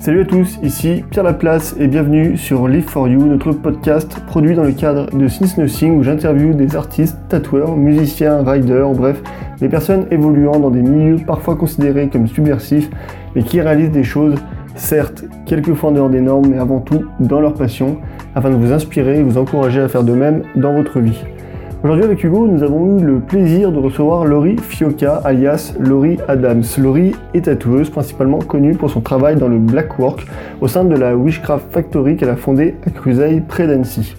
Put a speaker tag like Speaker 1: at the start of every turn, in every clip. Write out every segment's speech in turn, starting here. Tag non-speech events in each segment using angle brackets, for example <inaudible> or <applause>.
Speaker 1: Salut à tous, ici Pierre Laplace et bienvenue sur Live for You, notre podcast produit dans le cadre de Since Nothing où j'interviewe des artistes, tatoueurs, musiciens, riders, bref, des personnes évoluant dans des milieux parfois considérés comme subversifs mais qui réalisent des choses, certes, quelquefois en dehors des normes, mais avant tout dans leur passion, afin de vous inspirer et vous encourager à faire de même dans votre vie. Aujourd'hui avec Hugo, nous avons eu le plaisir de recevoir Laurie Fioca, alias Laurie Adams. Laurie est tatoueuse, principalement connue pour son travail dans le black work au sein de la Wishcraft Factory qu'elle a fondée à Cruzeil, près d'Annecy.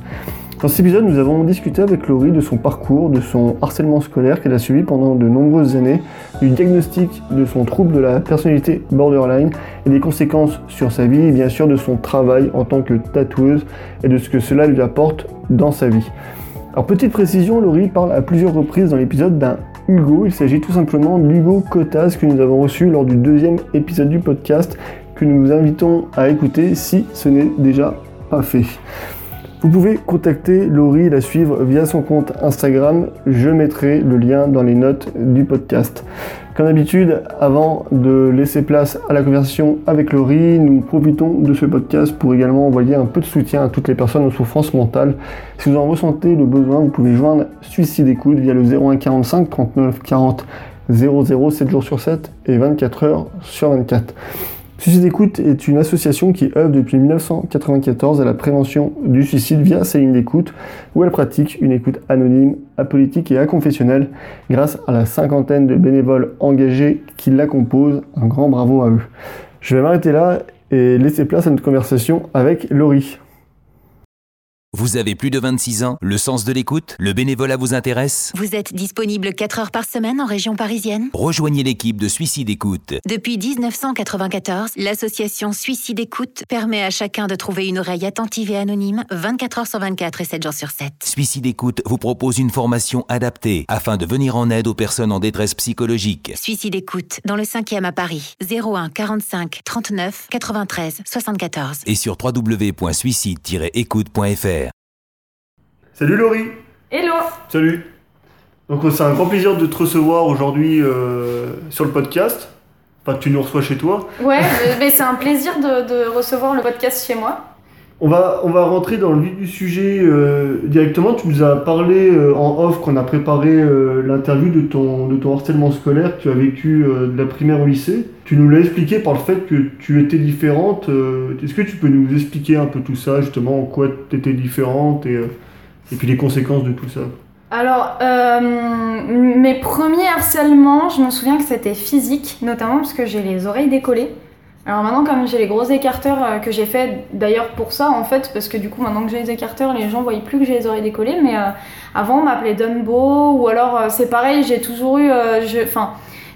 Speaker 1: Dans cet épisode, nous avons discuté avec Laurie de son parcours, de son harcèlement scolaire qu'elle a suivi pendant de nombreuses années, du diagnostic de son trouble de la personnalité borderline et des conséquences sur sa vie et bien sûr de son travail en tant que tatoueuse et de ce que cela lui apporte dans sa vie. Alors petite précision, Laurie parle à plusieurs reprises dans l'épisode d'un Hugo. Il s'agit tout simplement d'Hugo Cotas que nous avons reçu lors du deuxième épisode du podcast que nous vous invitons à écouter si ce n'est déjà pas fait. Vous pouvez contacter Laurie et la suivre via son compte Instagram. Je mettrai le lien dans les notes du podcast. Comme d'habitude, avant de laisser place à la conversation avec Laurie, nous profitons de ce podcast pour également envoyer un peu de soutien à toutes les personnes en souffrance mentale. Si vous en ressentez le besoin, vous pouvez joindre Suicide Écoute via le 01 45 39 40 00 7 jours sur 7 et 24 heures sur 24. Suicide Écoute est une association qui œuvre depuis 1994 à la prévention du suicide via sa ligne d'écoute, où elle pratique une écoute anonyme, apolitique et inconfessionnelle grâce à la cinquantaine de bénévoles engagés qui la composent. Un grand bravo à eux. Je vais m'arrêter là et laisser place à notre conversation avec Laurie.
Speaker 2: Vous avez plus de 26 ans, le sens de l'écoute, le bénévolat vous intéresse
Speaker 3: Vous êtes disponible 4 heures par semaine en région parisienne
Speaker 2: Rejoignez l'équipe de Suicide Écoute.
Speaker 3: Depuis 1994, l'association Suicide Écoute permet à chacun de trouver une oreille attentive et anonyme 24 heures sur 24 et 7 jours sur 7.
Speaker 2: Suicide Écoute vous propose une formation adaptée afin de venir en aide aux personnes en détresse psychologique.
Speaker 3: Suicide Écoute, dans le 5e à Paris, 01 45 39 93 74.
Speaker 2: Et sur www.suicide-écoute.fr.
Speaker 1: Salut Laurie
Speaker 4: Hello
Speaker 1: Salut Donc c'est un grand plaisir de te recevoir aujourd'hui euh, sur le podcast. Enfin, tu nous reçois chez toi.
Speaker 4: Ouais, <laughs> mais c'est un plaisir de, de recevoir le podcast chez moi.
Speaker 1: On va, on va rentrer dans le vif du sujet euh, directement. Tu nous as parlé euh, en off qu'on a préparé l'interview de ton, de ton harcèlement scolaire que tu as vécu de la primaire au lycée. Tu nous l'as expliqué par le fait que tu étais différente. Est-ce que tu peux nous expliquer un peu tout ça, justement, en quoi tu étais différente et, et puis les conséquences de tout ça
Speaker 4: Alors, euh, mes premiers harcèlements, je me souviens que c'était physique, notamment parce que j'ai les oreilles décollées. Alors maintenant, comme j'ai les gros écarteurs euh, que j'ai fait d'ailleurs pour ça, en fait, parce que du coup, maintenant que j'ai les écarteurs, les gens voyaient plus que j'ai les oreilles décollées, mais euh, avant, on m'appelait Dumbo, ou alors, c'est pareil, j'ai toujours eu. Enfin.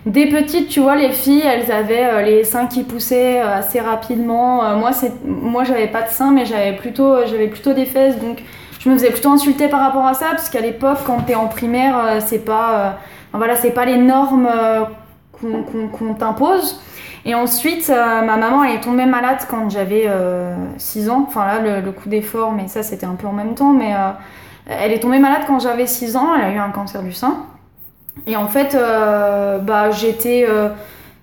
Speaker 4: Des petites, tu vois, les filles, elles avaient les seins qui poussaient assez rapidement. Moi, moi, j'avais pas de seins, mais j'avais plutôt, j'avais plutôt des fesses, donc je me faisais plutôt insulter par rapport à ça, parce qu'à l'époque, quand t'es en primaire, euh, c'est pas, euh, voilà, c'est pas les normes euh, qu'on, t'impose. Et ensuite, euh, ma maman, elle est tombée malade quand j'avais 6 ans. Enfin là, le, coup d'effort, mais ça, c'était un peu en même temps. Mais euh, elle est tombée malade quand j'avais 6 ans. Elle a eu un cancer du sein. Et en fait, euh, bah, j'étais, euh,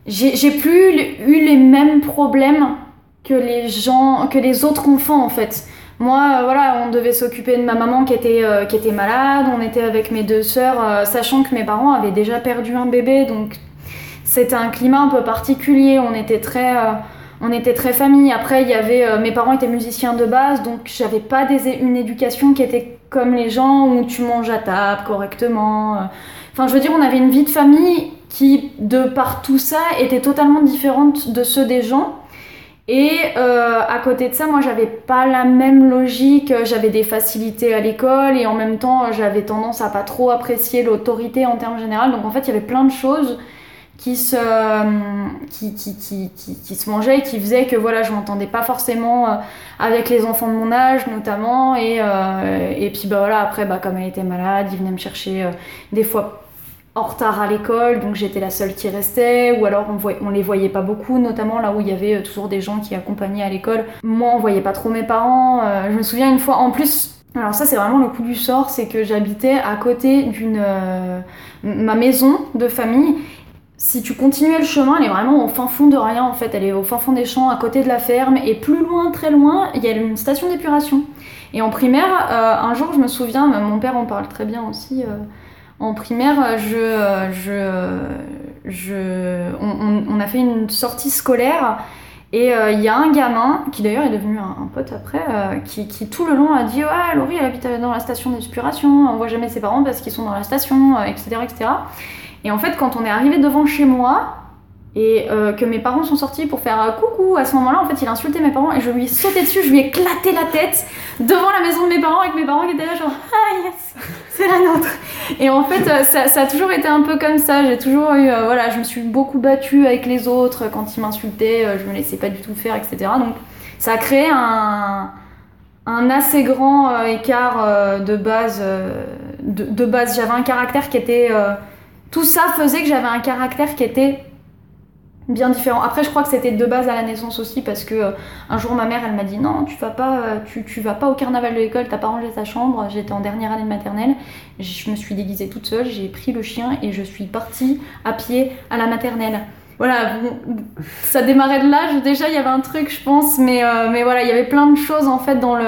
Speaker 4: j'ai plus eu les mêmes problèmes que les gens, que les autres enfants en fait. Moi, euh, voilà, on devait s'occuper de ma maman qui était, euh, qui était malade. On était avec mes deux sœurs, euh, sachant que mes parents avaient déjà perdu un bébé, donc c'était un climat un peu particulier. On était très, on était très famille. Après, il y avait, mes parents étaient musiciens de base, donc j'avais pas une éducation qui était comme les gens où tu manges à table correctement. Enfin, je veux dire, on avait une vie de famille qui, de par tout ça, était totalement différente de ceux des gens. Et euh, à côté de ça, moi, j'avais pas la même logique. J'avais des facilités à l'école et en même temps, j'avais tendance à pas trop apprécier l'autorité en termes généraux. Donc en fait, il y avait plein de choses qui se, qui, qui, qui, qui, se mangeaient et qui faisaient que voilà, je m'entendais pas forcément euh, avec les enfants de mon âge notamment. Et, euh, et puis bah voilà, après, bah, comme elle était malade, ils venaient me chercher euh, des fois en retard à l'école, donc j'étais la seule qui restait, ou alors on, voy- on les voyait pas beaucoup, notamment là où il y avait euh, toujours des gens qui accompagnaient à l'école. Moi, on voyait pas trop mes parents. euh, je me souviens une fois, en plus, alors ça c'est vraiment le coup du sort, c'est que j'habitais à côté d'une... euh, ma maison de famille si tu continuais le chemin, elle est vraiment au fin fond de rien en fait. Elle est au fin fond des champs, à côté de la ferme, et plus loin, très loin, il y a une station d'épuration. Et en primaire, un jour, je me souviens, mon père en parle très bien aussi. Euh, en primaire, je, je, je, on, a fait une sortie scolaire et euh, il y a un gamin, qui d'ailleurs est devenu un, pote après, qui, tout le long a dit Ouais, Laurie, elle habite dans la station d'épuration, on voit jamais ses parents parce qu'ils sont dans la station, etc., etc. Et en fait, quand on est arrivé devant chez moi, et euh, que mes parents sont sortis pour faire euh, coucou. À ce moment-là, en fait, il a insulté mes parents et je lui ai sauté dessus, je lui ai éclaté la tête devant la maison de mes parents avec mes parents qui étaient là, genre ah yes, c'est la nôtre. Et en fait, euh, ça, a toujours été un peu comme ça. J'ai toujours eu, voilà, je me suis beaucoup battue avec les autres quand ils m'insultaient, je me laissais pas du tout faire, etc. Donc, ça a créé un, assez grand écart de base. de, base, j'avais un caractère qui était tout ça faisait que j'avais un caractère qui était bien différent. Après, je crois que c'était de base à la naissance aussi parce que euh, un jour ma mère elle m'a dit non, tu vas pas, euh, tu, tu vas pas au carnaval de l'école, t'as pas rangé ta chambre. J'étais en dernière année de maternelle, je me suis déguisée toute seule, j'ai pris le chien et je suis partie à pied à la maternelle. Voilà, ça démarrait de là. Déjà, il y avait un truc, je pense, mais euh, mais voilà, il y avait plein de choses en fait dans le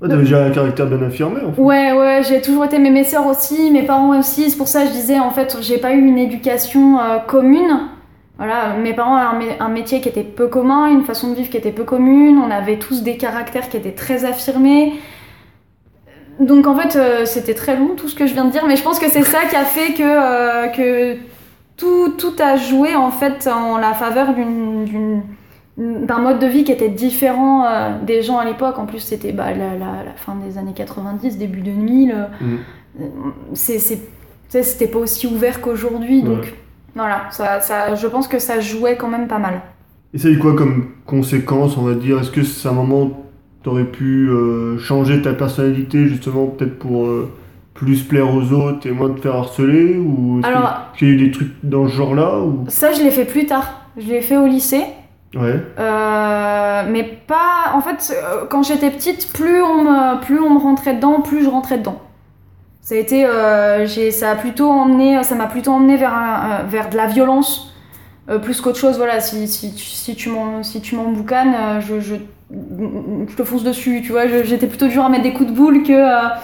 Speaker 1: Ouais, t'avais déjà un caractère bien affirmé en fait.
Speaker 4: Ouais, ouais, j'ai toujours été, mais mes sœurs aussi, mes parents aussi. C'est pour ça que je disais, en fait, j'ai pas eu une éducation commune. Voilà, mes parents avaient un, métier qui était peu commun, une façon de vivre qui était peu commune. On avait tous des caractères qui étaient très affirmés. Donc en fait, euh, c'était très long tout ce que je viens de dire, mais je pense que c'est ça qui a fait que, euh, que tout, tout a joué en fait en la faveur d'une d'un mode de vie qui était différent euh, des gens à l'époque. En plus, c'était bah, la, la, fin des années 90, début 2000. Mm. Euh, c'était pas aussi ouvert qu'aujourd'hui. Donc voilà, ça, ça, je pense que ça jouait quand même pas mal.
Speaker 1: Et ça a eu quoi comme conséquence, on va dire? Est-ce que c'est un moment t'aurais pu euh, changer ta personnalité justement peut-être pour plus plaire aux autres et moins te faire harceler? Ou est-ce qu'il y a eu des trucs dans ce genre-là ou...
Speaker 4: Ça, je l'ai fait plus tard. Je l'ai fait au lycée.
Speaker 1: Ouais.
Speaker 4: Euh, mais pas. En fait, euh, quand j'étais petite, plus on, me, plus on me rentrait dedans, plus je rentrais dedans. Ça a été. Euh, ça a plutôt emmené. Ça m'a plutôt emmené vers, vers de la violence. plus qu'autre chose, voilà, si, si, si tu m'emboucanes, je, je, je, te fonce dessus, tu vois. J'étais plutôt dur à mettre des coups de boule que. à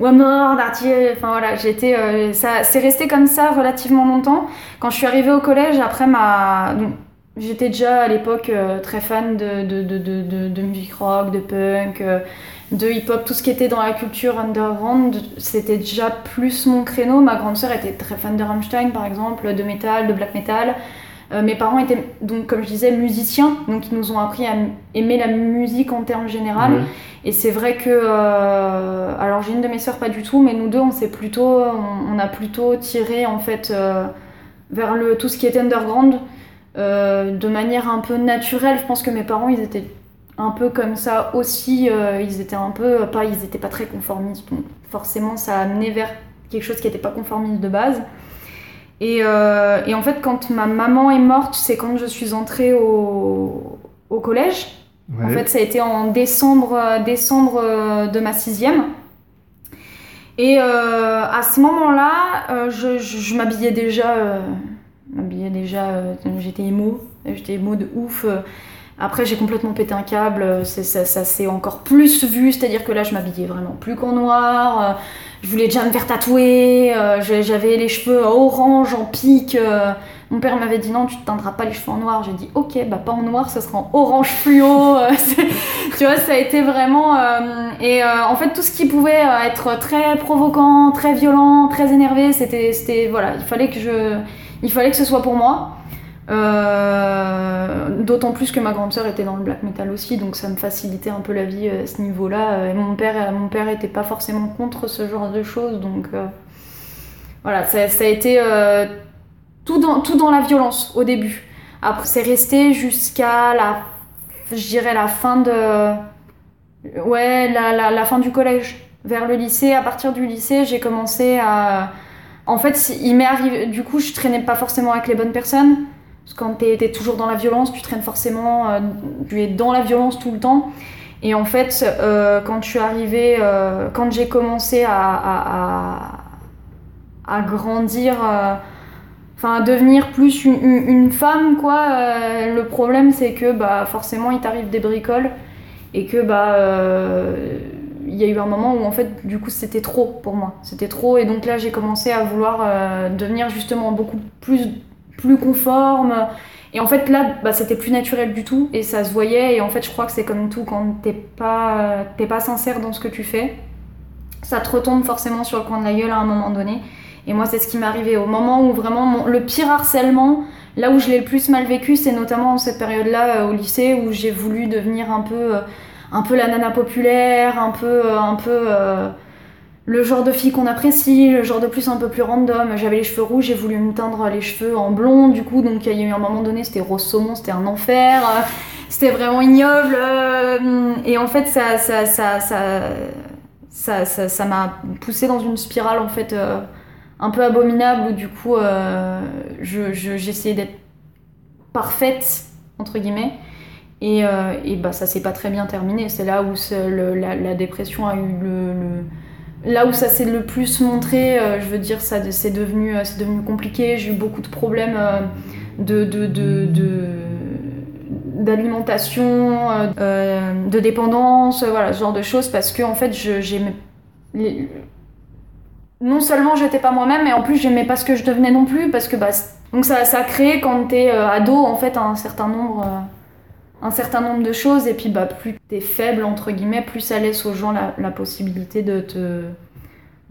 Speaker 4: mort, Enfin voilà, j'étais. ça c'est resté comme ça relativement longtemps. Quand je suis arrivée au collège, après ma. J'étais déjà à l'époque euh, très fan de, de, de, de, musique rock, de punk, euh, de hip-hop, tout ce qui était dans la culture underground, c'était déjà plus mon créneau. Ma grande sœur était très fan de Rammstein par exemple, de metal, de black metal. Euh, mes parents étaient donc, comme je disais, musiciens, donc ils nous ont appris à aimer la musique en termes général. Et c'est vrai que, alors j'ai une de mes sœurs pas du tout, mais nous deux on s'est plutôt, on, a plutôt tiré en fait vers le tout ce qui était underground. Euh, de manière un peu naturelle. Je pense que mes parents, ils étaient un peu comme ça aussi. Euh, ils étaient un peu, pas, ils étaient pas très conformistes. Donc forcément, ça a amené vers quelque chose qui n'était pas conformiste de base. Et, euh, et, en fait, quand ma maman est morte, c'est quand je suis entrée au, au collège. En fait, ça a été en décembre, décembre de ma sixième. Et à ce moment-là, je, je, je m'habillais déjà m'habillais déjà, euh, j'étais émo, j'étais émo de ouf. Après, j'ai complètement pété un câble, ça, ça s'est encore plus vu, c'est-à-dire que là, je m'habillais vraiment plus qu'en noir. Euh, je voulais déjà me faire tatouer, euh, j'avais les cheveux orange, en pique. Mon père m'avait dit non, tu te teindras pas les cheveux en noir. J'ai dit ok, bah pas en noir, ce sera en orange fluo. <laughs> tu vois, ça a été vraiment. et en fait, tout ce qui pouvait être très provoquant, très violent, très énervé, c'était. Voilà, il fallait que je il fallait que ce soit pour moi. Euh, d'autant plus que ma grande sœur était dans le black metal aussi, donc ça me facilitait un peu la vie euh, à ce niveau-là. Euh, mon père, mon père était pas forcément contre ce genre de choses, donc voilà, ça, a été tout dans, tout dans la violence au début. Après, c'est resté jusqu'à la, je dirais la fin de, ouais, la, la fin du collège, vers le lycée. À partir du lycée, j'ai commencé à en fait, il m'est arrivé. Du coup, je traînais pas forcément avec les bonnes personnes. Parce que quand t'es es toujours dans la violence, tu traînes forcément. Euh, tu es dans la violence tout le temps. Et en fait, euh, quand je suis arrivée. Euh, quand j'ai commencé à, à, à, grandir. enfin devenir plus une, femme quoi. Le problème c'est que bah forcément il t'arrive des bricoles et que bah il y a eu un moment où en fait du coup c'était trop pour moi, c'était trop et donc là j'ai commencé à vouloir devenir justement beaucoup plus plus conforme et en fait là bah, c'était plus naturel du tout et ça se voyait et en fait je crois que c'est comme tout quand t'es pas t'es pas sincère dans ce que tu fais, ça te retombe forcément sur le coin de la gueule à un moment donné. Et moi, c'est ce qui m'est arrivé au moment où vraiment le pire harcèlement, là où je l'ai le plus mal vécu, c'est notamment en cette période-là euh, au lycée où j'ai voulu devenir un peu, euh, un peu la nana populaire, un peu, euh, un peu le genre de fille qu'on apprécie, le genre de plus un peu plus random. J'avais les cheveux rouges, j'ai voulu me teindre les cheveux en blond, du coup, donc il y a eu un moment donné, c'était rose saumon, c'était un enfer. C'était vraiment ignoble. euh, et en fait, ça, ça, ça, ça, ça, ça, m'a poussé dans une spirale en fait euh, un peu abominable où du coup euh, je, je- j'essayais d'être parfaite entre guillemets et, et bah ça s'est pas très bien terminé. C'est là où le- la, dépression a eu le- là où ça s'est le plus montré. euh, je veux dire ça c'est devenu euh, c'est devenu compliqué. J'ai eu beaucoup de problèmes euh, de, d'alimentation, de dépendance, voilà, ce genre de choses, parce que en fait, j'aimais. Non seulement j'étais pas moi-même, mais en plus j'aimais pas ce que je devenais non plus, parce que bah, donc ça, ça a créé quand t'es ado en fait un certain nombre, un certain nombre de choses, et puis bah plus t'es faible entre guillemets, plus ça laisse aux gens la, possibilité de te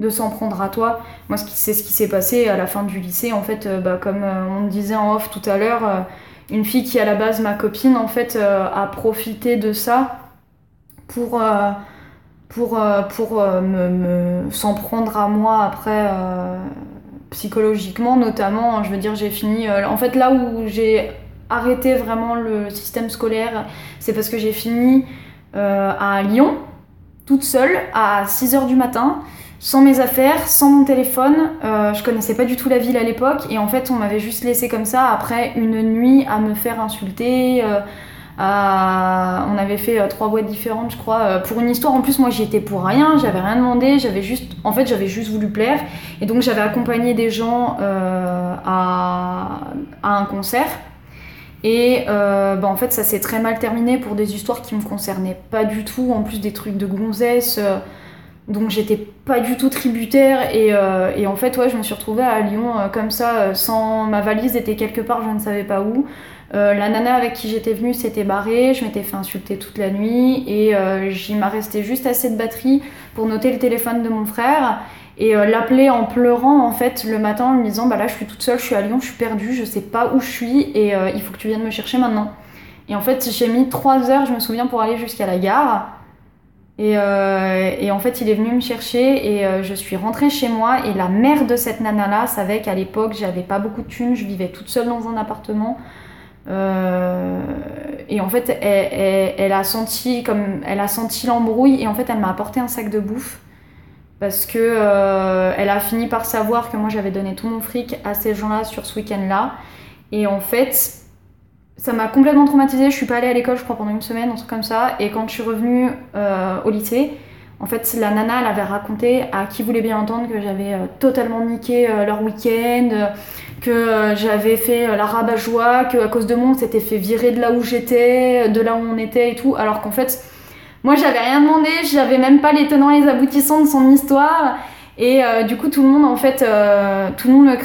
Speaker 4: s'en prendre à toi. Moi, c'est ce qui s'est passé à la fin du lycée, en fait, euh, bah, comme euh, on disait en off tout à l'heure. euh, une fille qui à la base ma copine en fait a profité de ça pour pour pour s'en prendre à moi après psychologiquement notamment je veux dire j'ai fini en fait là où j'ai arrêté vraiment le système scolaire c'est parce que j'ai fini euh, à Lyon toute seule à 6h du matin sans mes affaires, sans mon téléphone. Euh, je connaissais pas du tout la ville à l'époque et en fait on m'avait juste laissé comme ça après une nuit à me faire insulter. euh, On avait fait euh, trois boîtes différentes, je crois, pour une histoire. En plus, moi, j'y étais pour rien, j'avais rien demandé, j'avais juste, en fait, j'avais juste voulu plaire. Et donc, j'avais accompagné des gens à un concert. Et euh, bah, en fait, ça s'est très mal terminé pour des histoires qui me concernaient pas du tout, en plus des trucs de gonzesse. euh, donc j'étais pas du tout tributaire et, euh, et en fait ouais je me suis retrouvée à Lyon comme ça sans ma valise était quelque part je ne savais pas où la nana avec qui j'étais venue s'était barrée je m'étais fait insulter toute la nuit et j'y m'a resté juste assez de batterie pour noter le téléphone de mon frère et euh, l'appeler en pleurant en fait le matin en lui disant bah là je suis toute seule je suis à Lyon je suis perdue je sais pas où je suis et euh, il faut que tu viennes me chercher maintenant et en fait j'ai mis trois heures je me souviens pour aller jusqu'à la gare et, euh, en fait, il est venu me chercher et je suis rentrée chez moi. Et la mère de cette nana-là savait qu'à l'époque, j'avais pas beaucoup de thunes, je vivais toute seule dans un appartement. Et en fait, elle- elle a senti comme elle a senti l'embrouille et en fait, elle m'a apporté un sac de bouffe parce que euh, elle a fini par savoir que moi j'avais donné tout mon fric à ces gens-là sur ce week-end-là. Et en fait, ça m'a complètement traumatisée. Je suis pas allée à l'école, je crois, pendant une semaine, un truc comme ça. Et quand je suis revenue euh, au lycée, en fait, la nana, elle avait raconté à qui voulait bien entendre que j'avais euh, totalement niqué leur week-end, que j'avais fait la rabat-joie, que à cause de moi, on s'était fait virer de là où j'étais, de là où on était et tout. Alors qu'en fait, moi, j'avais rien demandé, j'avais même pas les tenants et les aboutissants de son histoire. Et euh, du coup, tout le monde, en fait, euh, tout le monde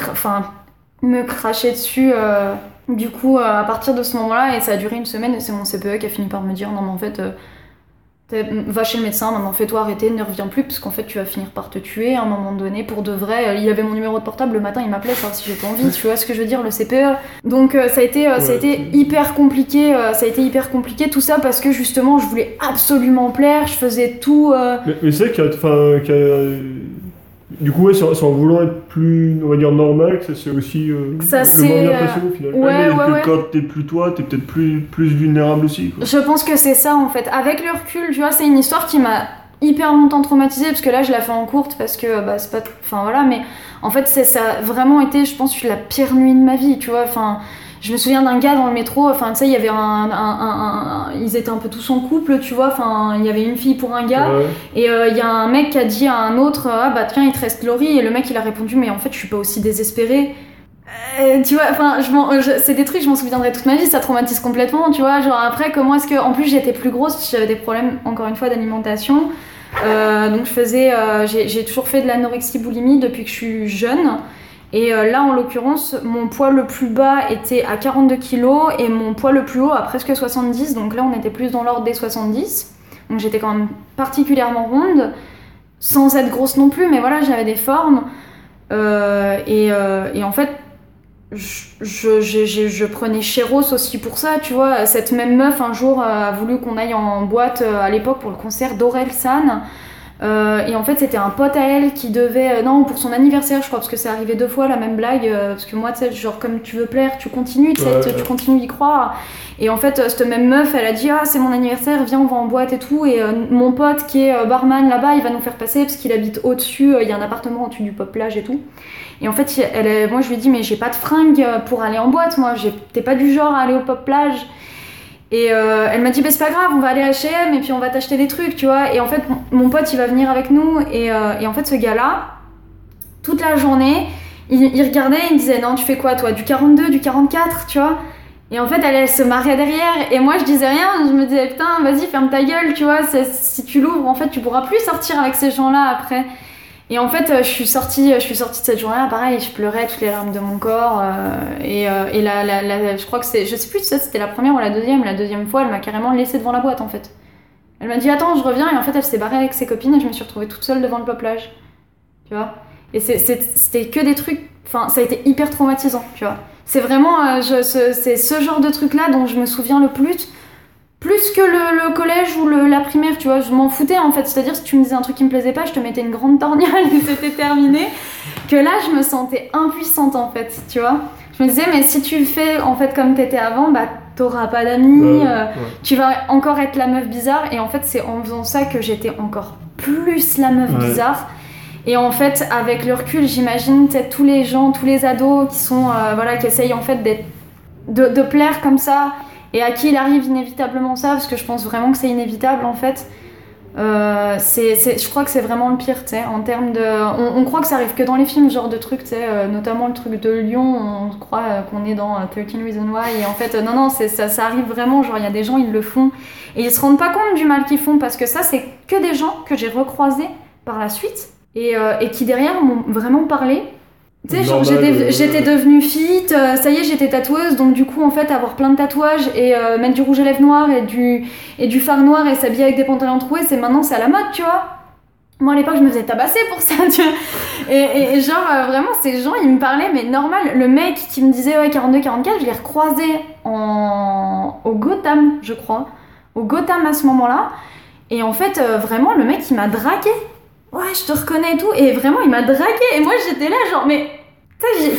Speaker 4: me, crachait dessus. euh, du coup, à partir de ce moment-là, et ça a duré une semaine, et c'est mon CPE qui a fini par me dire non, mais en fait, va chez le médecin, maintenant fais-toi arrêter, ne reviens plus, parce qu'en fait, tu vas finir par te tuer à un moment donné pour de vrai. Euh, Il y avait mon numéro de portable, le matin, il m'appelait si j'étais en vie, tu vois ce que je veux dire, le CPE. Donc, euh, ça a été, euh, ça a été hyper compliqué, euh, ça a été hyper compliqué, tout ça parce que justement, je voulais absolument plaire, je faisais tout. euh,
Speaker 1: Mais, mais c'est qu'il y y a, du coup, ouais, c'est en voulant être plus, on va dire, normal que ça c'est aussi euh,
Speaker 4: Ça,
Speaker 1: le
Speaker 4: c'est,
Speaker 1: moins bien
Speaker 4: euh,
Speaker 1: passé au final.
Speaker 4: ouais,
Speaker 1: que
Speaker 4: ouais.
Speaker 1: quand t'es plus toi, t'es peut-être plus, plus vulnérable aussi. Quoi.
Speaker 4: Je pense que c'est ça en fait. Avec le recul, tu vois, c'est une histoire qui m'a hyper longtemps traumatisée parce que là je la fais en courte parce que bah c'est pas enfin voilà mais en fait c'est ça a vraiment été je pense la pire nuit de ma vie tu vois enfin je me souviens d'un gars dans le métro enfin tu sais il y avait un, un- un- un- ils étaient un peu tous en couple tu vois enfin il y avait une fille pour un gars
Speaker 1: Ouais.
Speaker 4: et euh, il y a un mec qui a dit à un autre Ah bah tiens, il te reste Laurie. Et le mec il a répondu Mais en fait, je suis pas aussi désespérée. Euh, tu vois, enfin, je m'en- je- c'est des trucs, je m'en souviendrai toute ma vie, ça traumatise complètement, tu vois. Genre après, comment est-ce que. En plus, j'étais plus grosse, j'avais des problèmes, encore une fois, d'alimentation. Euh, donc je faisais. euh, j'ai j'ai toujours fait de l'anorexie boulimie depuis que je suis jeune. Et euh, là, en l'occurrence, mon poids le plus bas était à 42 kg et mon poids le plus haut à presque 70. Donc là, on était plus dans l'ordre des 70. Donc j'étais quand même particulièrement ronde, sans être grosse non plus, mais voilà, j'avais des formes. Euh, et, euh, et en fait, je, je, je, je- aussi pour ça, tu vois. Cette même meuf, un jour, a voulu qu'on aille en boîte à l'époque pour le concert d'Aurel San. Euh, et en fait, c'était un pote à elle qui devait. euh, non, pour son anniversaire, je crois, parce que c'est arrivé deux fois la même blague. euh, parce que moi, tu sais, genre, comme tu veux plaire, tu continues, tu sais,
Speaker 1: Ouais,
Speaker 4: tu-
Speaker 1: ouais.
Speaker 4: tu continues d'y croire. Et en fait, cette même meuf, elle a dit Ah, c'est mon anniversaire, viens, on va en boîte et tout. Et euh, mon pote qui est barman là-bas, il va nous faire passer parce qu'il habite au-dessus, il y a un appartement au-dessus du pop plage et tout. Et en fait, elle, moi, je lui ai dit Mais j'ai pas de fringues pour aller en boîte, moi, t'es pas du genre à aller au pop plage. Et euh, elle m'a dit, bah, c'est pas grave, on va aller à H&M et puis on va t'acheter des trucs, tu vois. Et en fait, mon- pote, il va venir avec nous. Et, euh, et en fait, ce gars-là, toute la journée, il, il regardait il me disait, non, tu fais quoi, toi Du 42, du 44, tu vois Et en fait, elle, elle se marrait derrière. Et moi, je disais rien. Je me disais, putain, vas-y, ferme ta gueule, tu vois. Si tu l'ouvres, en fait, tu pourras plus sortir avec ces gens-là après. Et en fait, euh, je suis sortie, je suis sortie de cette journée-là, pareil, je pleurais toutes les larmes de mon corps. euh, et euh, je crois que c'est, je sais plus si c'était la première ou la deuxième. La deuxième fois, elle m'a carrément laissée devant la boîte en fait. Elle m'a dit attends, je reviens. Et en fait, elle s'est barrée avec ses copines et je me suis retrouvée toute seule devant le peuplage. Tu vois Et c'était que des trucs. Enfin, ça a été hyper traumatisant, tu vois. C'est vraiment, euh, c'est ce genre de truc-là dont je me souviens le plus. Plus que le, le collège ou le- la primaire, tu vois, je m'en foutais en fait. C'est-à-dire, si tu me disais un truc qui me plaisait pas, je te mettais une grande torgnale et c'était terminé. Que là, je me sentais impuissante en fait, tu vois. Je me disais, mais si tu fais en fait comme t'étais avant, bah t'auras pas d'amis,
Speaker 1: Ouais,
Speaker 4: euh,
Speaker 1: ouais.
Speaker 4: tu vas encore être la meuf bizarre. Et en fait, c'est en faisant ça que j'étais encore plus la meuf
Speaker 1: Ouais.
Speaker 4: bizarre. Et en fait, avec le recul, j'imagine peut-être tous les gens, tous les ados qui sont, euh, voilà, qui essayent en fait d'être, de, de plaire comme ça, et à qui il arrive inévitablement ça, parce que je pense vraiment que c'est inévitable en fait. Euh, c'est, je crois que c'est vraiment le pire, tu sais, en termes de. On, croit que ça arrive que dans les films, genre de truc, tu sais, euh, notamment le truc de Lyon, on croit euh, qu'on est dans euh, 13 Reasons Why, et en fait, non, non, ça, arrive vraiment, genre, il y a des gens, ils le font, et ils se rendent pas compte du mal qu'ils font, parce que ça, c'est que des gens que j'ai recroisés par la suite, et qui derrière m'ont vraiment parlé. Tu sais, genre,
Speaker 1: Normal,
Speaker 4: j'étais,
Speaker 1: euh,
Speaker 4: j'étais devenue fit, euh, ça y est, j'étais tatoueuse, donc du coup, en fait, avoir plein de tatouages et euh, mettre du rouge à lèvres noir et du, et du fard noir et s'habiller avec des pantalons troués, c'est maintenant, c'est à la mode, tu vois. Moi, à l'époque, je me faisais tabasser pour ça, <laughs> tu vois. Et, et- et genre, euh, vraiment, ces gens, ils me parlaient, mais normal. Le mec qui me disait, ouais, 42-44, je l'ai recroisé en... au Gotham, je crois. Au Gotham à ce moment-là. Et en fait, euh, vraiment, le mec, il m'a dragué. Ouais, je te reconnais et tout. Et vraiment, il m'a dragué. Et moi, j'étais là, genre, mais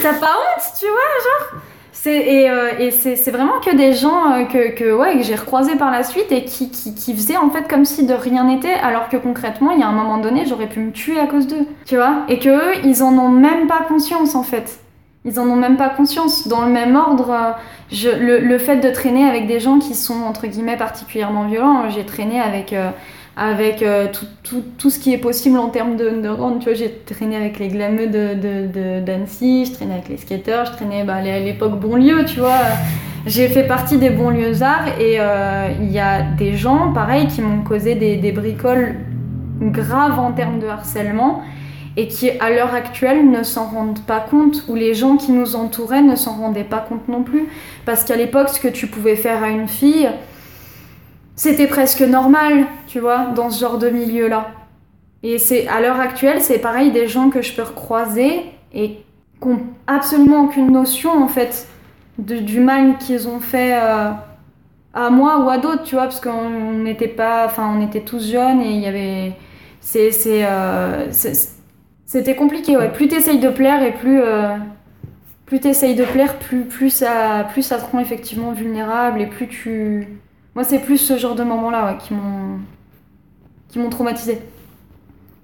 Speaker 4: t'as pas honte, tu vois, genre? Et euh, et c'est, vraiment que des gens euh, que, que, ouais, que j'ai recroisés par la suite et qui, qui, qui faisaient en fait comme si de rien n'était, alors que concrètement, il y a un moment donné, j'aurais pu me tuer à cause d'eux, tu vois? Et que eux, ils en ont même pas conscience en fait. Ils en ont même pas conscience. Dans le même ordre, euh, le, le fait de traîner avec des gens qui sont entre guillemets particulièrement violents, j'ai traîné avec. Avec euh, tout, tout, tout ce qui est possible en termes de underground. Tu vois, j'ai traîné avec les glameux de, d'Annecy, je traînais avec les skateurs, je traînais bah, à l'époque Bonlieu, tu vois. J'ai fait partie des banlieues arts et euh, il y a des gens, pareil, qui m'ont causé des, des bricoles graves en termes de harcèlement et qui, à l'heure actuelle, ne s'en rendent pas compte, ou les gens qui nous entouraient ne s'en rendaient pas compte non plus. Parce qu'à l'époque, ce que tu pouvais faire à une fille, c'était presque normal, tu vois, dans ce genre de milieu-là. Et c'est à l'heure actuelle, c'est pareil, des gens que je peux recroiser et qui n'ont absolument aucune notion, en fait, de- du mal qu'ils ont fait euh, à moi ou à d'autres, tu vois, parce qu'on n'était pas, enfin, on était tous jeunes et il y avait, c'est, euh, c'est- c'était compliqué, ouais. Plus t'essayes de plaire et plus, euh, plus t'essayes de plaire, plus, plus ça, plus ça te rend effectivement vulnérable et plus tu, moi, c'est plus ce genre de moments-là ouais, qui m'ont qui m'ont traumatisé.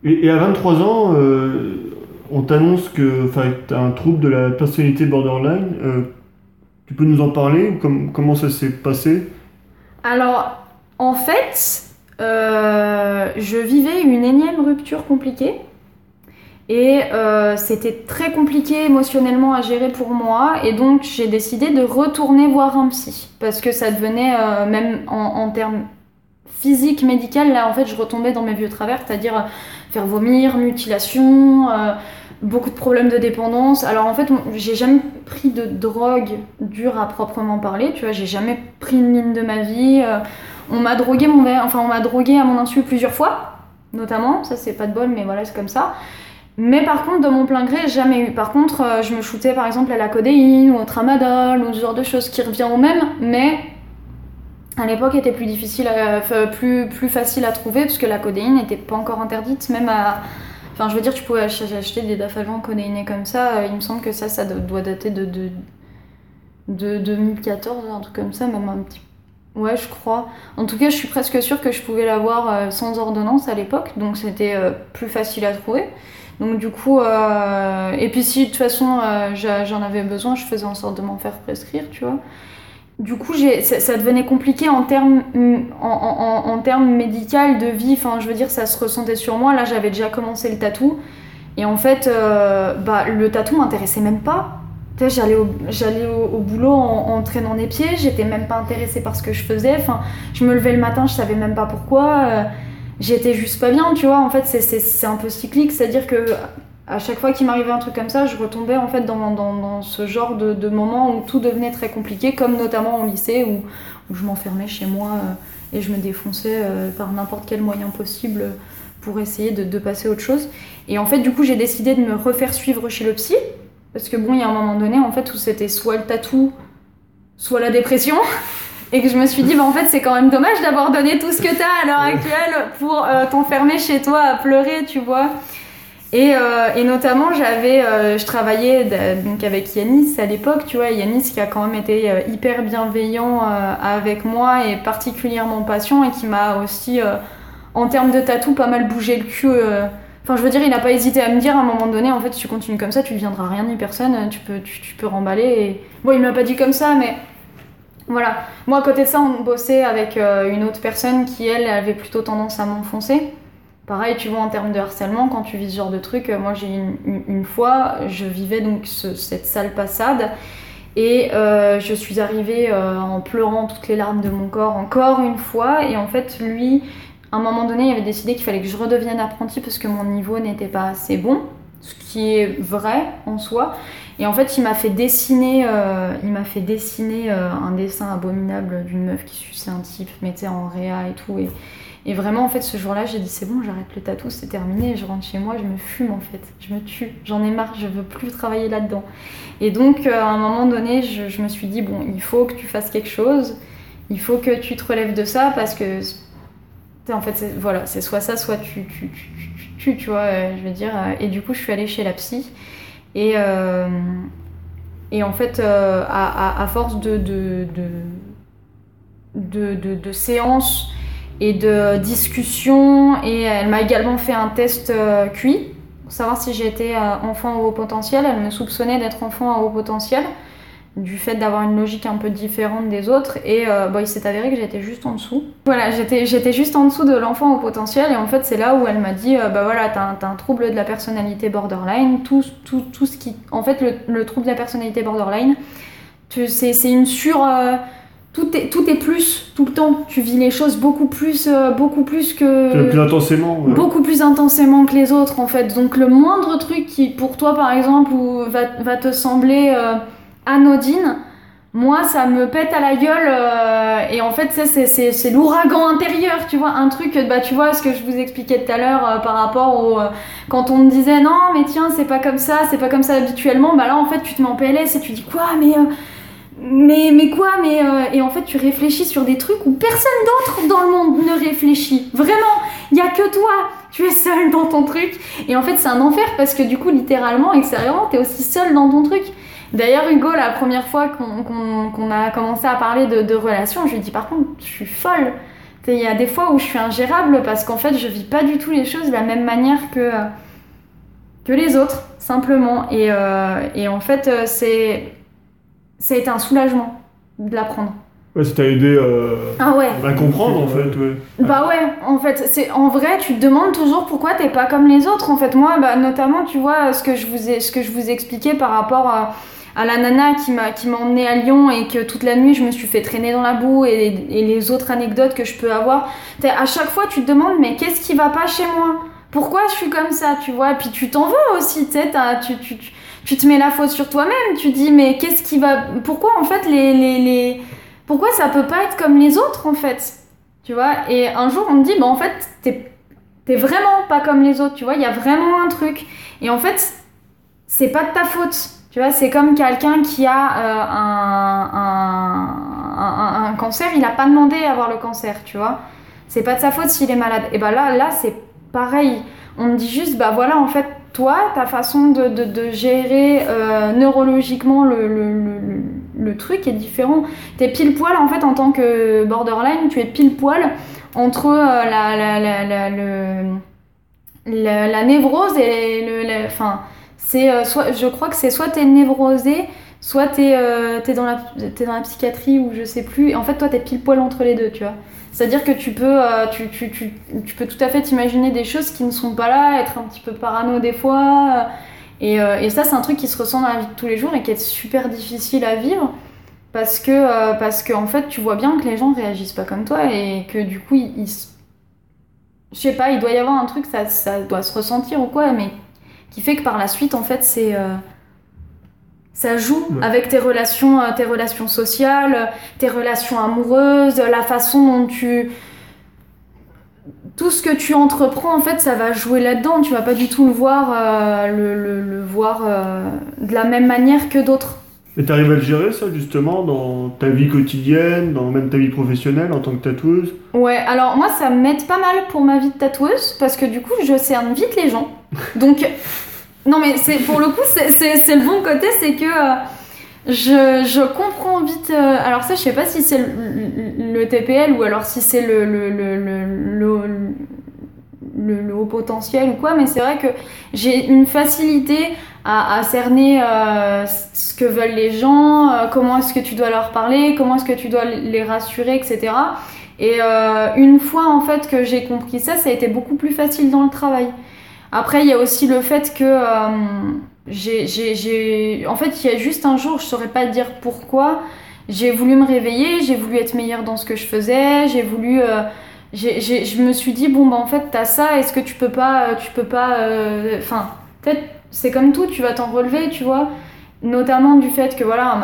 Speaker 1: Et, et à 23 ans, euh, on t'annonce que tu as un trouble de la personnalité borderline. Euh, tu peux nous en parler com- Comment ça s'est passé?
Speaker 4: Alors, en fait, euh, je vivais une énième rupture compliquée. Et euh, c'était très compliqué émotionnellement à gérer pour moi. Et donc j'ai décidé de retourner voir un psy. Parce que ça devenait, euh, même en, termes physiques, médicaux, là en fait je retombais dans mes vieux travers, c'est-à-dire euh, faire vomir, mutilation, beaucoup de problèmes de dépendance. Alors en fait j'ai jamais pris de drogue dure à proprement parler, tu vois, j'ai jamais pris une ligne de ma vie. on m'a drogué mon enfin on m'a drogué à mon insu plusieurs fois, notamment, ça c'est pas de bol mais voilà c'est comme ça. Mais par contre, de mon plein gré, jamais eu. Par contre, euh, je me shootais par exemple à la codéine ou au tramadol ou ce genre de choses qui revient au même, mais à l'époque était plus difficile, à- enfin, plus, plus facile à trouver parce que la codéine n'était pas encore interdite, même à. Enfin, je veux dire, tu pouvais ach- acheter des dafalgans codéinés comme ça. euh, Il me semble que ça, ça do- doit dater de, de, de 2014, un truc comme ça, même un petit Ouais, je crois. En tout cas, je suis presque sûre que je pouvais l'avoir euh, sans ordonnance à l'époque, donc c'était euh, plus facile à trouver. Donc du coup, euh, et puis si de toute façon euh, j'en avais besoin, je faisais en sorte de m'en faire prescrire, tu vois. Du coup, ça, ça devenait compliqué en termes en, de vie. Enfin, je veux dire, ça se ressentait sur moi. Là, j'avais déjà commencé le tatou, et en fait, euh, bah, le tatou m'intéressait même pas. J'allais au, j'allais au boulot en, en traînant des pieds, j'étais même pas intéressée par ce que je faisais. Enfin, je me levais le matin, je savais même pas pourquoi. J'étais juste pas bien, tu vois. En fait, c'est- un peu cyclique, c'est-à-dire que à chaque fois qu'il m'arrivait un truc comme ça, je retombais en fait dans, dans, ce genre de, de moment où tout devenait très compliqué, comme notamment au lycée où, où je m'enfermais chez moi euh, et je me défonçais euh, par n'importe quel moyen possible pour essayer de, de passer autre chose. Et en fait, du coup, j'ai décidé de me refaire suivre chez le psy. Parce que bon, il y a un moment donné, en fait, où c'était soit le tatou, soit la dépression. <laughs> Et que je me suis dit, bah en fait, c'est quand même dommage d'avoir donné tout ce que t'as à l'heure actuelle pour euh, t'enfermer chez toi à pleurer, tu vois. Et, euh, et notamment, j'avais, euh, je travaillais donc avec Yanis à l'époque, tu vois, Yanis qui a quand même été hyper bienveillant euh, avec moi et particulièrement patient et qui m'a aussi, en termes de tatou, pas mal bougé le cul. Enfin, je veux dire, il n'a pas hésité à me dire à un moment donné, en fait, si tu continues comme ça, tu deviendras rien ni personne, tu peux, tu, tu peux remballer. Et... Bon, il m'a pas dit comme ça, mais voilà. Moi, à côté de ça, on bossait avec euh, une autre personne qui, elle, avait plutôt tendance à m'enfoncer. Pareil, tu vois, en termes de harcèlement, quand tu vis ce genre de truc, euh, moi, j'ai une, une, fois, je vivais donc ce- cette sale passade. Et euh, je suis arrivée en pleurant toutes les larmes de mon corps encore une fois. Et en fait, lui, à un moment donné, il avait décidé qu'il fallait que je redevienne apprenti parce que mon niveau n'était pas assez bon, ce qui est vrai en soi. Et en fait, il m'a fait dessiner, euh, il m'a fait dessiner euh, un dessin abominable d'une meuf qui suçait un type, mettait en réa et tout. Et, vraiment, en fait, ce jour-là, j'ai dit c'est bon, j'arrête le tatou, c'est terminé. Je rentre chez moi, je me fume en fait, je me tue, j'en ai marre, je veux plus travailler là-dedans. Et donc, euh, à un moment donné, je, me suis dit bon, il faut que tu fasses quelque chose, il faut que tu te relèves de ça parce que En fait, voilà, c'est soit ça, soit tu, tu, tu, tu, tu, tu vois, euh, je veux dire. euh, Et du coup, je suis allée chez la psy. Et, euh, et en fait, euh, à, à- force de, de, de, séances et de discussions, et elle m'a également fait un test euh, QI pour savoir si j'étais enfant à haut potentiel. Elle me soupçonnait d'être enfant à haut potentiel du fait d'avoir une logique un peu différente des autres et euh, bon, il s'est avéré que j'étais juste en dessous. Voilà, j'étais juste en dessous de l'enfant au potentiel et en fait c'est là où elle m'a dit euh, bah voilà t'as un, trouble de la personnalité borderline, tout, tout, tout ce qui... En fait le, le trouble de la personnalité borderline, c'est une sur... euh, tout est, tout est plus tout le temps. Tu vis les choses beaucoup plus, euh, beaucoup plus que
Speaker 1: Plus intensément. ouais.
Speaker 4: beaucoup plus intensément que les autres en fait. Donc le moindre truc qui pour toi par exemple ou va, va te sembler euh, anodine, moi ça me pète à la gueule euh, et en fait c'est- l'ouragan intérieur, tu vois, un truc bah tu vois ce que je vous expliquais tout à l'heure euh, par rapport au euh, quand on me disait non mais tiens c'est pas comme ça, c'est pas comme ça habituellement, bah là en fait tu te mets en PLS et tu dis quoi mais mais, mais quoi mais et en fait tu réfléchis sur des trucs où personne d'autre dans le monde ne réfléchit. Vraiment il y a que toi tu es seul dans ton truc. Et en fait c'est un enfer parce que du coup littéralement extérieurement t'es aussi seul dans ton truc d'ailleurs Hugo la première fois qu'on a commencé à parler de, de relations je lui ai dit par contre je suis folle il y a des fois où je suis ingérable parce qu'en fait je vis pas du tout les choses de la même manière que que les autres simplement et, euh, et en fait euh, c'est ça a été un soulagement de l'apprendre
Speaker 1: Ouais, ça t'a aidé euh,
Speaker 4: Ah ouais.
Speaker 1: à comprendre en fait. Ouais.
Speaker 4: Bah ouais, en fait, c'est en vrai, tu te demandes toujours pourquoi t'es pas comme les autres. En fait, moi, bah, notamment, tu vois, ce que je vous ai, ce que je vous expliquais par rapport à, à la nana qui m'a qui m'a à Lyon et que toute la nuit je me suis fait traîner dans la boue et, les autres anecdotes que je peux avoir. À chaque fois, tu te demandes mais qu'est-ce qui va pas chez moi? Pourquoi je suis comme ça, tu vois? Et puis tu t'en veux aussi, tu, tu, tu, tu te mets la faute sur toi-même. Tu dis mais qu'est-ce qui va Pourquoi en fait les les, les... pourquoi ça peut pas être comme les autres en fait? Tu vois? Et un jour on me dit bah en fait t'es t'es vraiment pas comme les autres tu vois? Il y a vraiment un truc. Et en fait c'est pas de ta faute tu vois c'est comme quelqu'un qui a euh, un, un, un- cancer il a pas demandé à avoir le cancer tu vois. C'est pas de sa faute s'il est malade. Et bah là là c'est pareil. On me dit juste bah voilà en fait toi ta façon de, de, gérer euh, neurologiquement le, le, le, truc est différent. T'es pile poil en fait en tant que borderline, tu es pile poil entre euh, la, la, la, la, névrose et le. Enfin, c'est euh, soit, je crois que c'est soit t'es névrosé, soit t'es euh, t'es dans, la, dans la psychiatrie ou je sais plus. En fait, toi t'es pile poil entre les deux, tu vois. C'est-à-dire que tu peux, euh, tu, tu, tu, tu peux tout à fait t'imaginer des choses qui ne sont pas là, être un petit peu parano des fois. et, et ça, c'est un truc qui se ressent dans la vie de tous les jours et qui est super difficile à vivre parce que, parce que en fait, tu vois bien que les gens réagissent pas comme toi et que du coup, ils, ils je sais pas, il doit y avoir un truc, ça, ça doit se ressentir ou quoi, mais qui fait que par la suite, en fait, c'est euh, ça joue
Speaker 1: Ouais.
Speaker 4: avec tes relations, euh, tes relations sociales, tes relations amoureuses, la façon dont tu tout ce que tu entreprends, en fait, ça va jouer là-dedans. Tu vas pas du tout le voir, euh, le, le- le voir euh, de la même manière que d'autres.
Speaker 1: Et t'arrives à le gérer ça justement dans ta vie quotidienne, dans même ta vie professionnelle en tant que tatoueuse?
Speaker 4: Ouais, alors moi ça m'aide pas mal pour ma vie de tatoueuse parce que du coup je cerne vite les gens. Donc, non mais c'est pour le coup c'est- le bon côté, c'est que euh, je, comprends vite. euh, alors ça je sais pas si c'est le, TPL ou alors si c'est le, haut potentiel ou quoi, mais c'est vrai que j'ai une facilité à, cerner euh, ce que veulent les gens, comment est-ce que tu dois leur parler, comment est-ce que tu dois les rassurer, etc. Et une fois en fait que j'ai compris ça, ça a été beaucoup plus facile dans le travail. Après, il y a aussi le fait que euh, j'ai, en fait, il y a juste un jour, je saurais pas dire pourquoi, j'ai voulu me réveiller, j'ai voulu être meilleure dans ce que je faisais, j'ai voulu, euh, je me suis dit bon bah en fait t'as ça, est-ce que tu peux pas, euh, tu peux pas, enfin peut-être c'est comme tout, tu vas t'en relever, tu vois. Notamment du fait que voilà,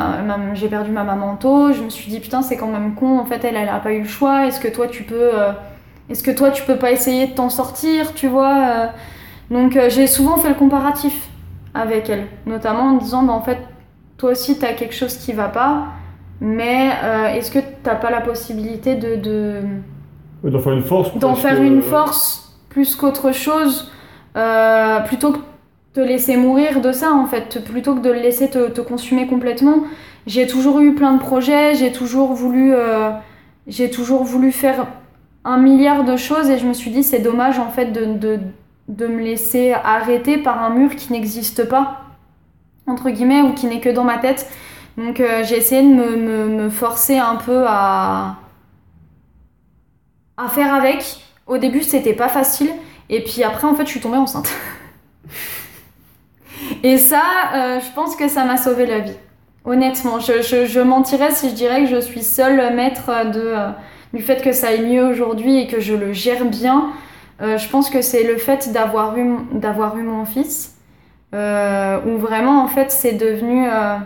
Speaker 4: j'ai perdu ma maman tôt, je me suis dit putain c'est quand même con, en fait elle elle a pas eu le choix, est-ce que toi tu peux, est-ce que toi tu peux pas essayer de t'en sortir, tu vois. Donc euh, j'ai souvent fait le comparatif avec elle, notamment en disant bah en fait toi aussi t'as quelque chose qui va pas, mais euh, est-ce que t'as pas la possibilité de, de
Speaker 1: D'en faire une force
Speaker 4: d'en faire
Speaker 1: que-
Speaker 4: une force plus qu'autre chose, euh, plutôt que te laisser mourir de ça en fait, plutôt que de le laisser te, te consumer complètement. J'ai toujours eu plein de projets, j'ai toujours voulu, j'ai toujours voulu faire un milliard de choses et je me suis dit c'est dommage en fait de, de, de me laisser arrêter par un mur qui n'existe pas entre guillemets ou qui n'est que dans ma tête. Donc euh, j'ai essayé de me, forcer un peu à faire avec. Au début, c'était pas facile. Et puis après, en fait, je suis tombée enceinte. <laughs> Et ça, euh, je pense que ça m'a sauvé la vie. Honnêtement, je, mentirais si je dirais que je suis seule maître euh, du fait que ça aille mieux aujourd'hui et que je le gère bien. Euh, je pense que c'est le fait d'avoir eu, d'avoir eu mon fils. Euh, où vraiment, en fait, c'est devenu. euh,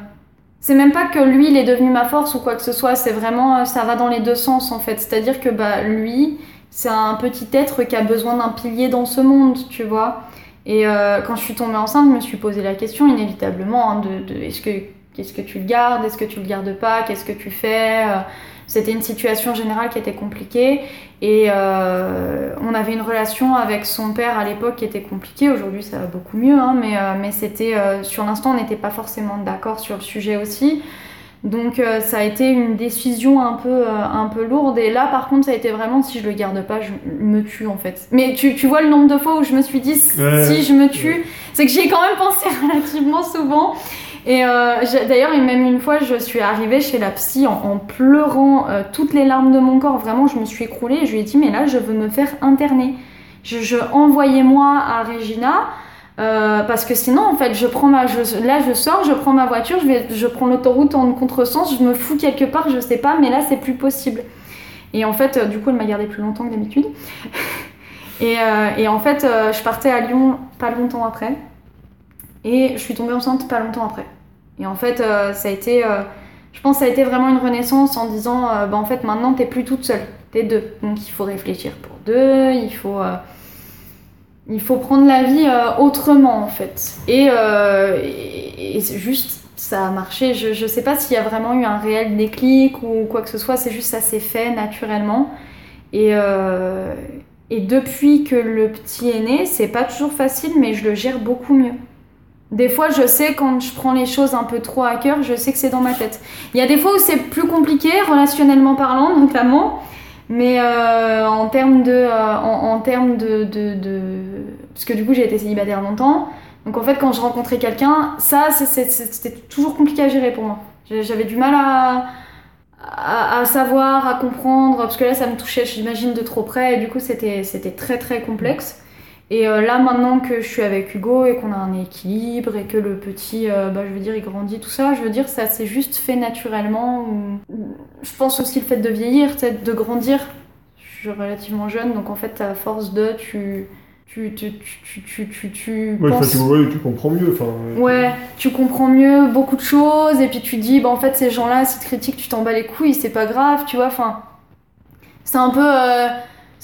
Speaker 4: c'est même pas que lui, il est devenu ma force ou quoi que ce soit. C'est vraiment. Ça va dans les deux sens, en fait. C'est-à-dire que bah, lui, c'est un petit être qui a besoin d'un pilier dans ce monde, tu vois. Et quand je suis tombée enceinte, je me suis posé la question inévitablement hein, de, de est-ce que qu'est-ce que tu le gardes, est-ce que tu le gardes pas, qu'est-ce que tu fais. C'était une situation générale qui était compliquée et euh, on avait une relation avec son père à l'époque qui était compliquée. Aujourd'hui, ça va beaucoup mieux, hein, mais euh, mais c'était euh, sur l'instant, on n'était pas forcément d'accord sur le sujet aussi. Donc ça a été une décision un peu, un peu lourde. Et là, par contre, ça a été vraiment, si je le garde pas, je me tue en fait. Mais tu, tu vois le nombre de fois où je me suis dit,
Speaker 1: Ouais.
Speaker 4: si je me tue, c'est que j'y ai quand même pensé <laughs> relativement souvent. Et euh, d'ailleurs, même une fois, je suis arrivée chez la psy en, pleurant euh, toutes les larmes de mon corps. Vraiment, je me suis écroulée et je lui ai dit, mais là, je veux me faire interner. Je, je envoyez-moi à Regina. euh, parce que sinon, en fait, je prends ma, là, je sors, je prends ma voiture, je, vais, je prends l'autoroute en contresens, je me fous quelque part, je sais pas, mais là, c'est plus possible. Et en fait, du coup, elle m'a gardé plus longtemps que d'habitude. <laughs> et, en fait, je partais à Lyon pas longtemps après. Et je suis tombée enceinte pas longtemps après. Et en fait, euh, ça a été. euh, je pense que ça a été vraiment une renaissance en disant euh, bah, en fait, maintenant, t'es plus toute seule, t'es deux. Donc il faut réfléchir pour deux, il faut. il faut prendre la vie autrement en fait. Et, juste, ça a marché. Je, je sais pas s'il y a vraiment eu un réel déclic ou quoi que ce soit, c'est juste ça s'est fait naturellement. Et, et depuis que le petit est né, c'est pas toujours facile, mais je le gère beaucoup mieux. Des fois, je sais quand je prends les choses un peu trop à cœur, je sais que c'est dans ma tête. Il y a des fois où c'est plus compliqué, relationnellement parlant, <laughs> notamment. Mais euh, en termes de, euh, en, de, parce que du coup j'ai été célibataire longtemps. Donc en fait quand je rencontrais quelqu'un, ça c'était toujours compliqué à gérer pour moi. J'avais du mal à, à, à savoir, à comprendre, parce que là ça me touchait, j'imagine, de trop près, et du coup c'était très très complexe. Et euh, là maintenant que je suis avec Hugo et qu'on a un équilibre et que le petit, euh, bah, je veux dire, il grandit, tout ça, je veux dire, ça s'est juste fait naturellement. Je pense aussi le fait de vieillir, sais, de grandir. Je suis relativement jeune, donc en fait à force de, tu... Tu, tu, tu, tu, tu, tu
Speaker 1: Ouais,
Speaker 4: penses-
Speaker 1: tu, ouais, tu comprends mieux. Enfin,
Speaker 4: Ouais, tu comprends mieux beaucoup de choses et puis tu dis, bah en fait ces gens-là, s'ils te critiquent, tu t'en bats les couilles, c'est pas grave, tu vois, enfin... C'est un peu... euh,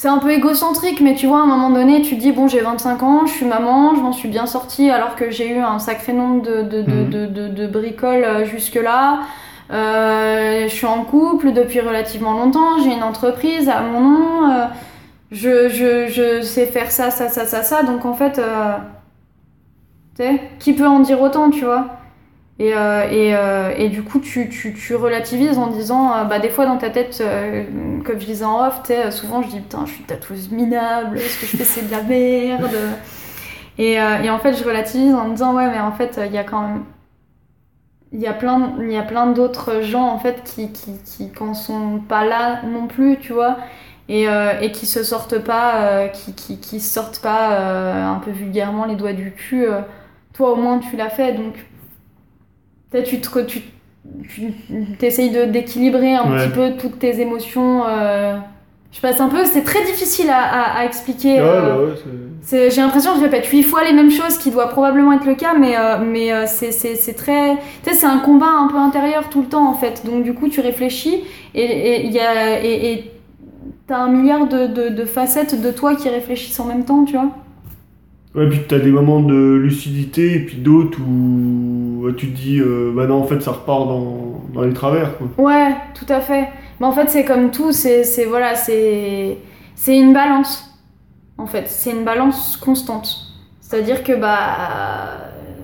Speaker 4: c'est un peu égocentrique, mais tu vois, à un moment donné, tu te dis, bon, j'ai 25 ans, je suis maman, je m'en suis bien sortie alors que j'ai eu un sacré nombre de, de, de,
Speaker 1: Mhm.
Speaker 4: de, de- de bricoles euh, jusque-là. Euh, je suis en couple depuis relativement longtemps, j'ai une entreprise à mon nom, euh, je, je, je sais faire ça, ça, ça, ça, ça, donc en fait... euh, tu sais, qui peut en dire autant, tu vois? Et, euh, et, euh, et du coup, tu, tu, tu relativises en disant, euh, bah, des fois dans ta tête, comme je disais en off, souvent je dis, putain, je suis tatoueuse minable, ce que je fais c'est de la merde? Et, et en fait, je relativise en me disant, ouais, mais en fait, il y a quand même. Il y a plein, plein d'autres gens en fait qui, qui, qui qu'en sont pas là non plus, tu vois, et, euh, et qui se sortent pas, qui, qui, qui sortent pas un peu vulgairement les doigts du cul. toi au moins tu l'as fait, donc peut-être tu te, tu, tu essayes de d'équilibrer un
Speaker 1: Ouais.
Speaker 4: petit peu toutes tes émotions. euh, je passe un peu, c'est très difficile à, à, à expliquer.
Speaker 1: Ouais,
Speaker 4: euh,
Speaker 1: bah ouais,
Speaker 4: J'ai l'impression que je répète huit fois les mêmes choses, qui doit probablement être le cas, mais, euh, mais euh, c'est- très. Tu sais, c'est un combat un peu intérieur tout le temps en fait. Donc du coup, tu réfléchis et il y a et et t'as un milliard de, de, de facettes de toi qui réfléchissent en même temps, tu vois.
Speaker 1: Ouais, puis t'as des moments de lucidité et puis d'autres où tu te dis, euh, bah non, en fait, ça repart dans, dans les travers, quoi.
Speaker 4: Ouais, tout à fait. Mais en fait, c'est comme tout, c'est voilà, c'est une balance. En fait, c'est une balance constante. C'est-à-dire que bah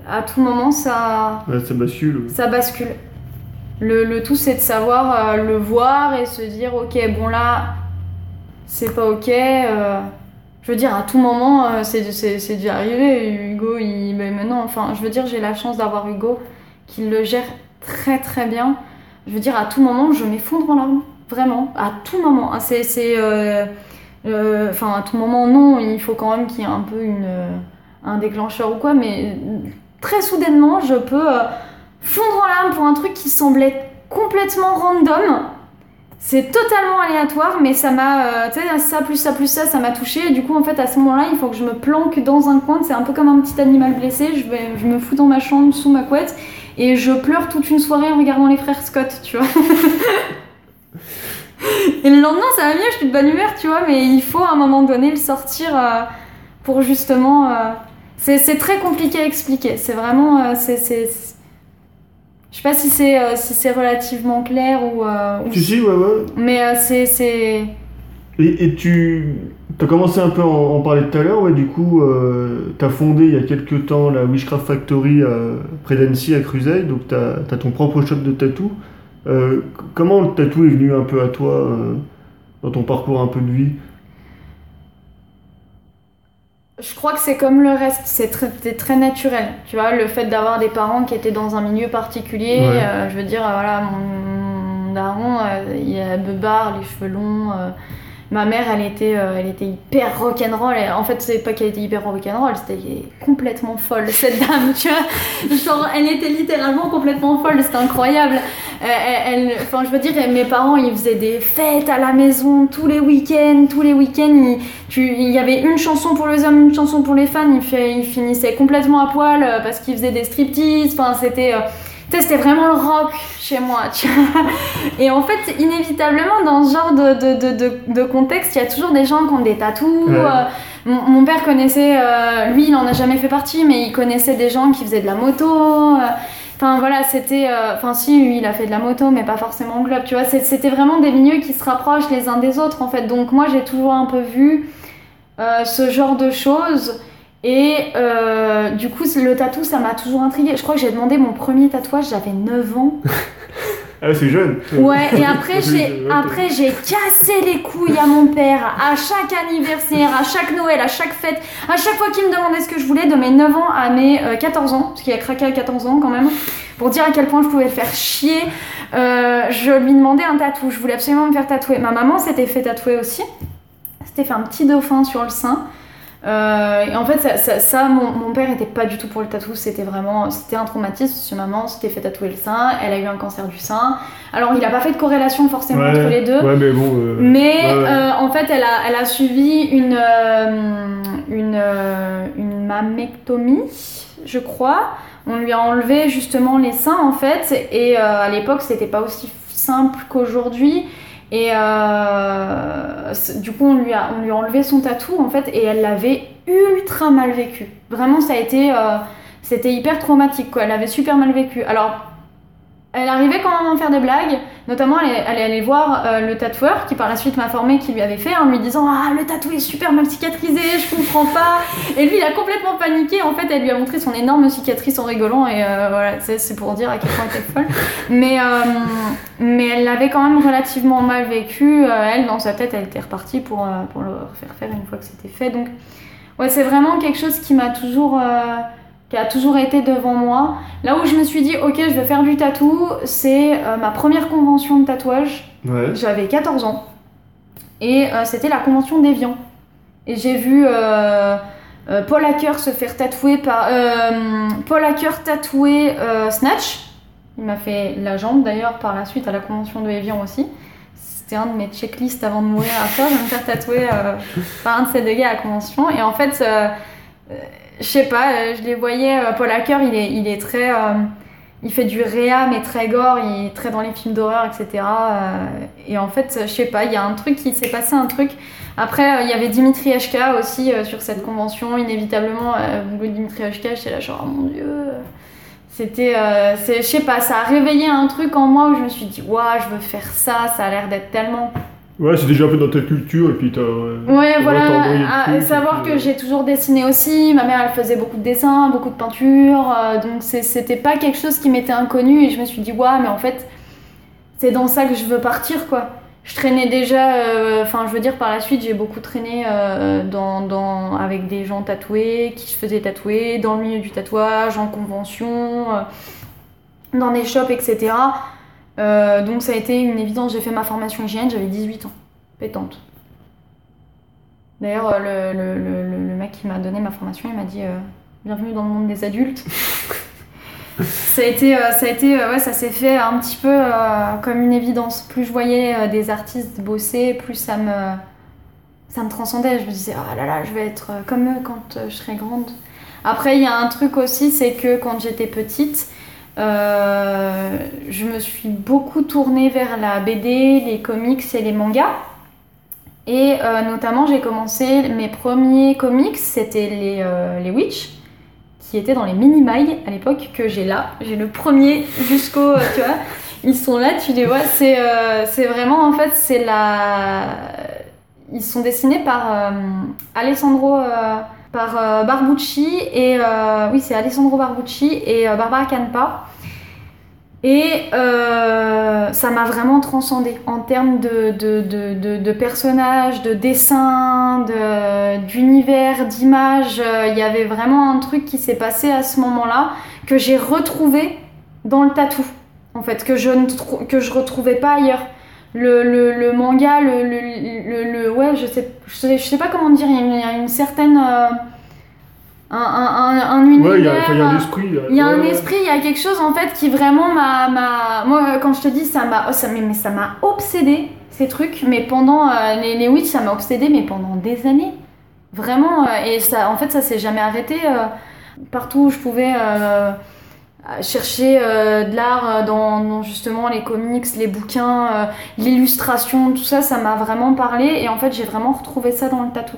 Speaker 4: à tout moment ça
Speaker 1: Ouais, ça bascule. ouais.
Speaker 4: ça bascule. Le, le tout, c'est de savoir euh, le voir et se dire, ok, bon là, c'est pas ok. euh, je veux dire, à tout moment, euh, c'est c'est- déjà arrivé. Hugo, il, mais maintenant, enfin, je veux dire, j'ai la chance d'avoir Hugo qui le gère très très bien. Je veux dire, à tout moment, je m'effondre en larmes. Vraiment, à tout moment. Ah, C'est. euh, euh, Enfin, à tout moment, non, il faut quand même qu'il y ait un peu un déclencheur ou quoi, mais très soudainement, je peux fondre en larmes pour un truc qui semblait complètement random. C'est totalement aléatoire, mais ça m'a. euh, tu sais, ça plus ça plus ça, ça m'a touché. Et du coup, en fait, à ce moment-là, il faut que je me planque dans un coin. C'est un peu comme un petit animal blessé. Je, me fous dans ma chambre sous ma couette et je pleure toute une soirée en regardant les frères Scott, tu vois. <laughs> et le lendemain, ça va mieux, je suis de bonne humeur, tu vois, mais il faut à un moment donné le sortir euh, pour justement. euh, c'est très compliqué à expliquer. C'est vraiment. c'est- Je sais pas si c'est euh, si c'est relativement clair ou. euh, ou-
Speaker 1: Si, si, ouais, ouais.
Speaker 4: Mais euh, c'est. c'est-
Speaker 1: Et, et tu as commencé un peu à en, en parler tout à l'heure, ouais, du coup, euh, tu as fondé il y a quelques temps la Wishcraft Factory près d'Annecy à Cruzay, donc tu as, ton propre shop de tatou. Comment le tatou est venu un peu à toi dans ton parcours un peu de vie?
Speaker 4: Je crois que c'est comme le reste, c'est très, naturel. Tu vois, le fait d'avoir des parents qui étaient dans un milieu particulier,
Speaker 1: Ouais.
Speaker 4: euh, je veux dire, euh, voilà, mon, mon daron, euh, il a beubard, les cheveux longs. Ma mère, elle était, euh, elle était hyper rock'n'roll. En fait, c'est pas qu'elle était hyper rock'n'roll, c'était complètement folle, cette <laughs> dame, tu vois. Genre, elle était littéralement complètement folle, c'était incroyable. Euh, enfin, je veux dire, mes parents, ils faisaient des fêtes à la maison tous les week-ends, tous les week-ends. il y avait une chanson pour les hommes, une chanson pour les fans. Ils, ils finissaient complètement à poil euh, parce qu'ils faisaient des striptease. Enfin, c'était, tu sais, c'était vraiment le rock chez moi. Tu vois. Et en fait, inévitablement, dans ce genre de, de, de, de, de contexte, il y a toujours des gens qui ont des tatous.
Speaker 1: Ouais.
Speaker 4: euh, mon, mon père connaissait, euh, lui, il en a jamais fait partie, mais il connaissait des gens qui faisaient de la moto. euh, Enfin voilà, c'était. euh, Enfin si, lui, il a fait de la moto, mais pas forcément en club, tu vois. C'était vraiment des milieux qui se rapprochent les uns des autres, en fait. Donc moi, j'ai toujours un peu vu euh, ce genre de choses. Et euh, du coup, le tatou, ça m'a toujours intriguée. Je crois que j'ai demandé mon premier tatouage, j'avais 9 ans. <laughs>
Speaker 1: Ah, c'est jeune.
Speaker 4: Ouais, et après <laughs> j'ai après j'ai cassé les couilles à mon père à chaque anniversaire, à chaque Noël, à chaque fête, à chaque fois qu'il me demandait ce que je voulais de mes 9 ans à mes euh, 14 ans, parce qu'il a craqué à 14 ans quand même, pour dire à quel point je pouvais le faire chier. Euh, je lui demandais un tatou, je voulais absolument me faire tatouer. Ma maman s'était fait tatouer aussi. S'était fait un petit dauphin sur le sein. Euh, et en fait, ça, ça- ça, mon, mon père était pas du tout pour le tatou, c'était vraiment, c'était un traumatisme. Que maman s'était fait tatouer le sein, elle a eu un cancer du sein. Alors, il a pas fait de corrélation forcément
Speaker 1: Ouais,
Speaker 4: entre les deux.
Speaker 1: Ouais, mais bon. euh,
Speaker 4: Mais
Speaker 1: ouais, ouais.
Speaker 4: euh, en fait, elle a, elle a suivi une, une, une mammectomie, je crois. On lui a enlevé justement les seins en fait. Et à l'époque, c'était pas aussi simple qu'aujourd'hui. Et euh, du coup, on lui, a, on lui enlevé son tatou en fait. Et elle l'avait ultra mal vécu. Vraiment, ça a été. euh, c'était hyper traumatique quoi. Elle avait super mal vécu. Alors. Elle arrivait quand même à me faire des blagues, notamment elle, elle est allée voir euh, le tatoueur qui par la suite m'a formé qui lui avait fait en lui disant Ah, le tatou est super mal cicatrisé, je comprends pas. Et lui il a complètement paniqué, en fait elle lui a montré son énorme cicatrice en rigolant et euh, voilà, c'est pour dire à quel point elle était folle. Mais, euh, mais elle l'avait quand même relativement mal vécu, elle dans sa tête elle était repartie pour, pour le refaire faire une fois que c'était fait. Donc ouais, c'est vraiment quelque chose qui m'a toujours. Qui a toujours été devant moi. Là où je me suis dit, ok, je vais faire du tatou, c'est euh, ma première convention de tatouage.
Speaker 1: Ouais.
Speaker 4: J'avais 14 ans. Et euh, c'était la convention d'Evian. Et j'ai vu euh, Paul Hacker se faire tatouer par. Paul Hacker tatouer Snatch. Il m'a fait la jambe d'ailleurs par la suite à la convention de Evian aussi. C'était un de mes checklists avant de mourir à faire, de me faire tatouer par un de ces deux gars à la convention. Et en fait, je sais pas, euh, je les voyais. euh, Paul Hacker, il est, très. euh, il fait du réa, mais très gore, il est très dans les films d'horreur, etc. et en fait, je sais pas, il y a un truc qui s'est passé, un truc. Après, il y avait Dimitri HK aussi sur cette convention, inévitablement. Le Dimitri HK, j'étais là, genre, oh mon dieu. C'était, euh, je sais pas, ça a réveillé un truc en moi où je me suis dit, waouh, je veux faire ça, ça a l'air d'être tellement
Speaker 1: Ouais, c'est déjà un peu dans ta culture et puis t'as.
Speaker 4: Ouais, voilà. À savoir
Speaker 1: puis,
Speaker 4: que
Speaker 1: euh,
Speaker 4: j'ai toujours dessiné aussi. Ma mère, elle faisait beaucoup de dessins, beaucoup de peinture. euh, donc c'était pas quelque chose qui m'était inconnu. Et je me suis dit, waouh, mais en fait, c'est dans ça que je veux partir, quoi. Je traînais déjà, euh, enfin, je veux dire, par la suite, j'ai beaucoup traîné euh, dans, dans, avec des gens tatoués, qui se faisaient tatouer, dans le milieu du tatouage, en convention, dans des shops, etc. Euh, donc ça a été une évidence. J'ai fait ma formation hygiène, j'avais 18 ans, pétante. D'ailleurs, le, le- le- mec qui m'a donné ma formation, il m'a dit euh, Bienvenue dans le monde des adultes. <laughs> ça a été, euh, ça, a été ouais, ça s'est fait un petit peu comme une évidence. Plus je voyais des artistes bosser, plus ça me, ça me transcendait. Je me disais Oh là là, je vais être comme eux quand je serai grande. Après, il y a un truc aussi, c'est que quand j'étais petite, euh, je me suis beaucoup tournée vers la BD, les comics et les mangas. Et euh, notamment, j'ai commencé mes premiers comics, c'était les, euh, les Witch, qui étaient dans les mini-mailles à l'époque, que j'ai là. J'ai le premier jusqu'au. tu vois, ils sont là, tu les vois. C'est c'est vraiment, en fait, c'est la. Ils sont dessinés par Alessandro. Euh, Barbucci et. euh, oui, c'est Alessandro Barbucci et euh, Barbara Canpa. Et ça m'a vraiment transcendé en termes de, personnages, de dessins, de- d'univers, d'images. Il y avait vraiment un truc qui s'est passé à ce moment-là que j'ai retrouvé dans le tatou, en fait, que je ne que je retrouvais pas ailleurs. Le, le, le manga, le, le, ouais, je sais, je sais, je sais pas comment dire, il y a une, certaine, euh, un, un, un, un univers.
Speaker 1: Ouais, il y a, enfin, il y a un esprit.
Speaker 4: il y a un
Speaker 1: Ouais,
Speaker 4: esprit, il y a quelque chose en fait qui vraiment m'a. m'a- Moi, quand je te dis, ça m'a oh, ça, mais, mais ça m'a obsédé ces trucs, mais pendant. euh, les, les Witch, ça m'a obsédé, mais pendant des années. Vraiment, euh, et ça, en fait, ça s'est jamais arrêté. partout où je pouvais chercher euh, de l'art euh, dans, justement les comics, les bouquins, euh, l'illustration, tout ça, ça m'a vraiment parlé, et en fait, j'ai vraiment retrouvé ça dans le tatou.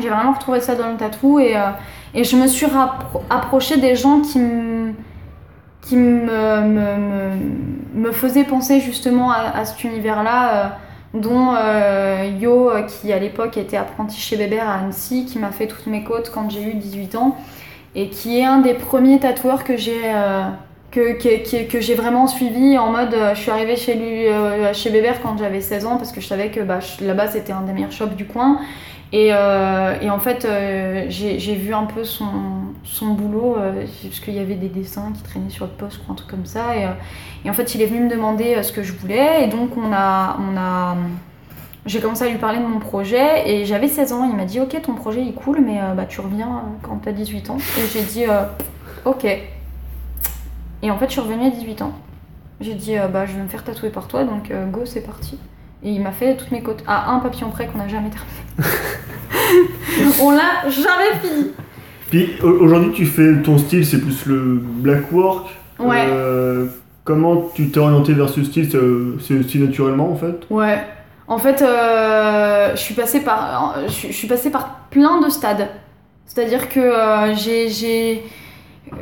Speaker 4: J'ai vraiment retrouvé ça dans le tatou, et. et je me suis rappro- approchée des gens qui me, qui me, me, me, me faisaient penser justement à, à cet univers-là, dont Yo, qui à l'époque était apprenti chez Bébert à Annecy, qui m'a fait toutes mes côtes quand j'ai eu 18 ans, et qui est un des premiers tatoueurs que j'ai euh, que, que, que- j'ai vraiment suivi en mode euh, je suis arrivée chez lui euh, chez Bébert quand j'avais 16 ans parce que je savais que bah, là-bas c'était un des meilleurs shops du coin et, et en fait, j'ai vu un peu son, son boulot, parce qu'il y avait des dessins qui traînaient sur le poste, ou un truc comme ça. Et, et en fait, il est venu me demander ce que je voulais. Et donc, on a. On a j'ai commencé à lui parler de mon projet. Et j'avais 16 ans. Il m'a dit Ok, ton projet il est cool, mais euh, bah, tu reviens euh, quand t'as 18 ans. Et j'ai dit euh, Ok. Et en fait, je suis revenue à 18 ans. J'ai dit Bah, je vais me faire tatouer par toi, donc go, c'est parti. Et il m'a fait toutes mes côtes à un papillon près qu'on n'a jamais terminé. <laughs> On l'a jamais fini.
Speaker 1: Puis au- aujourd'hui, tu fais ton style, c'est plus le black work.
Speaker 4: Ouais.
Speaker 1: Euh, comment tu t'es orienté vers ce style? C'est aussi naturellement en fait?
Speaker 4: Ouais. En fait, euh, je suis passée par, je, suis- passée par plein de stades. C'est-à-dire que euh, j'ai, j'ai, euh,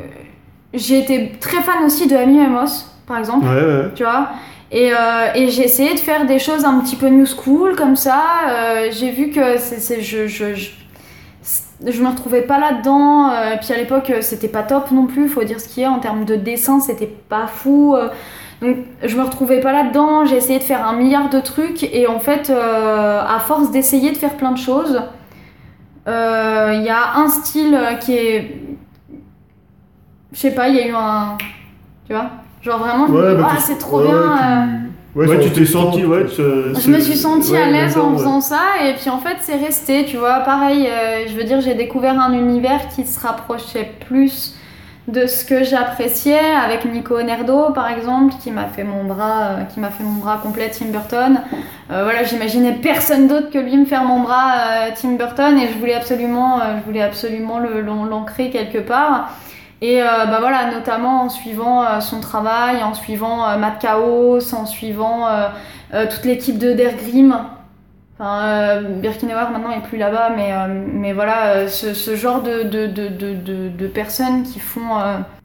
Speaker 4: j'ai été très fan aussi de Amy Amos, par exemple.
Speaker 1: Ouais, ouais.
Speaker 4: tu vois? Et, euh, et j'ai essayé de faire des choses un petit peu new school comme ça. Euh, j'ai vu que c'est, c'est- je, je, je, je me retrouvais pas là-dedans. Euh, et puis à l'époque, euh, c'était pas top non plus, faut dire ce qu'il y a. En termes de dessin, c'était pas fou. Euh, donc je me retrouvais pas là-dedans. J'ai essayé de faire un milliard de trucs. Et en fait, euh, à force d'essayer de faire plein de choses, euh, il y a un style euh, qui est. Je sais pas, il y a eu un. Tu vois Genre vraiment, je me
Speaker 1: Ouais, bah,
Speaker 4: Ah, c'est trop
Speaker 1: ouais,
Speaker 4: bien.
Speaker 1: ouais, tu-
Speaker 4: euh,
Speaker 1: Ouais,
Speaker 5: Ouais,
Speaker 1: tu t'es senti, ouais.
Speaker 4: Je me suis sentie
Speaker 1: ouais,
Speaker 4: à l'aise en
Speaker 1: ouais.
Speaker 4: faisant ça et puis en fait c'est resté, tu vois. Pareil, euh, je veux dire, j'ai découvert un univers qui se rapprochait plus de ce que j'appréciais avec Nico Nerdo par exemple, qui m'a fait mon bras, euh, qui m'a fait mon bras complet Tim Burton. Euh, voilà, j'imaginais personne d'autre que lui me faire mon bras euh, Tim Burton et je voulais absolument, je voulais absolument l'ancrer quelque part. Et bah voilà, notamment en suivant son travail, en suivant Matt Chaos, en suivant toute l'équipe de Der Grimm. Enfin, euh, Birkenauer maintenant est plus là-bas, mais, euh, mais voilà, euh, ce, genre de, de, de, de, personnes qui font.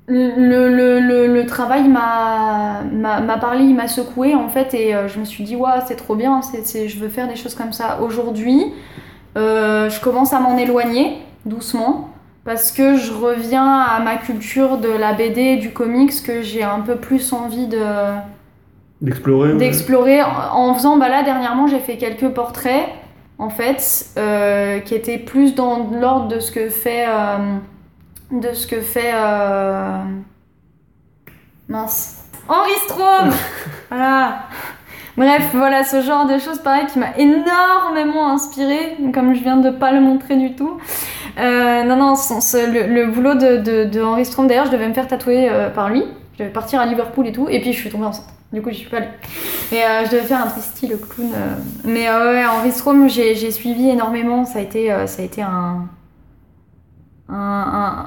Speaker 4: le, le, le, travail m'a parlé, il m'a secoué en fait, et je me suis dit, ouais, c'est trop bien, c'est je veux faire des choses comme ça. Aujourd'hui, je commence à m'en éloigner doucement parce que je reviens à ma culture de la BD, du comics, que j'ai un peu plus envie de
Speaker 1: D'explorer.
Speaker 4: d'explorer. En en faisant bah là dernièrement j'ai fait quelques portraits en fait euh, qui étaient plus dans l'ordre de ce que fait euh, de ce que fait euh, mince. Henri Strom <laughs> voilà. Bref voilà ce genre de choses pareil qui m'a énormément inspiré comme je viens de pas le montrer du tout. Euh, non non le, le boulot de, de, de Henri Strom d'ailleurs je devais me faire tatouer euh, par lui. Je devais partir à Liverpool et tout et puis je suis tombée enceinte du coup, j'y suis pas allée. Mais euh, je devais faire un Tristy, le clown. euh. Mais euh, ouais, Henri Strom, j'ai suivi énormément. Ça a été, ça a été un, un- un-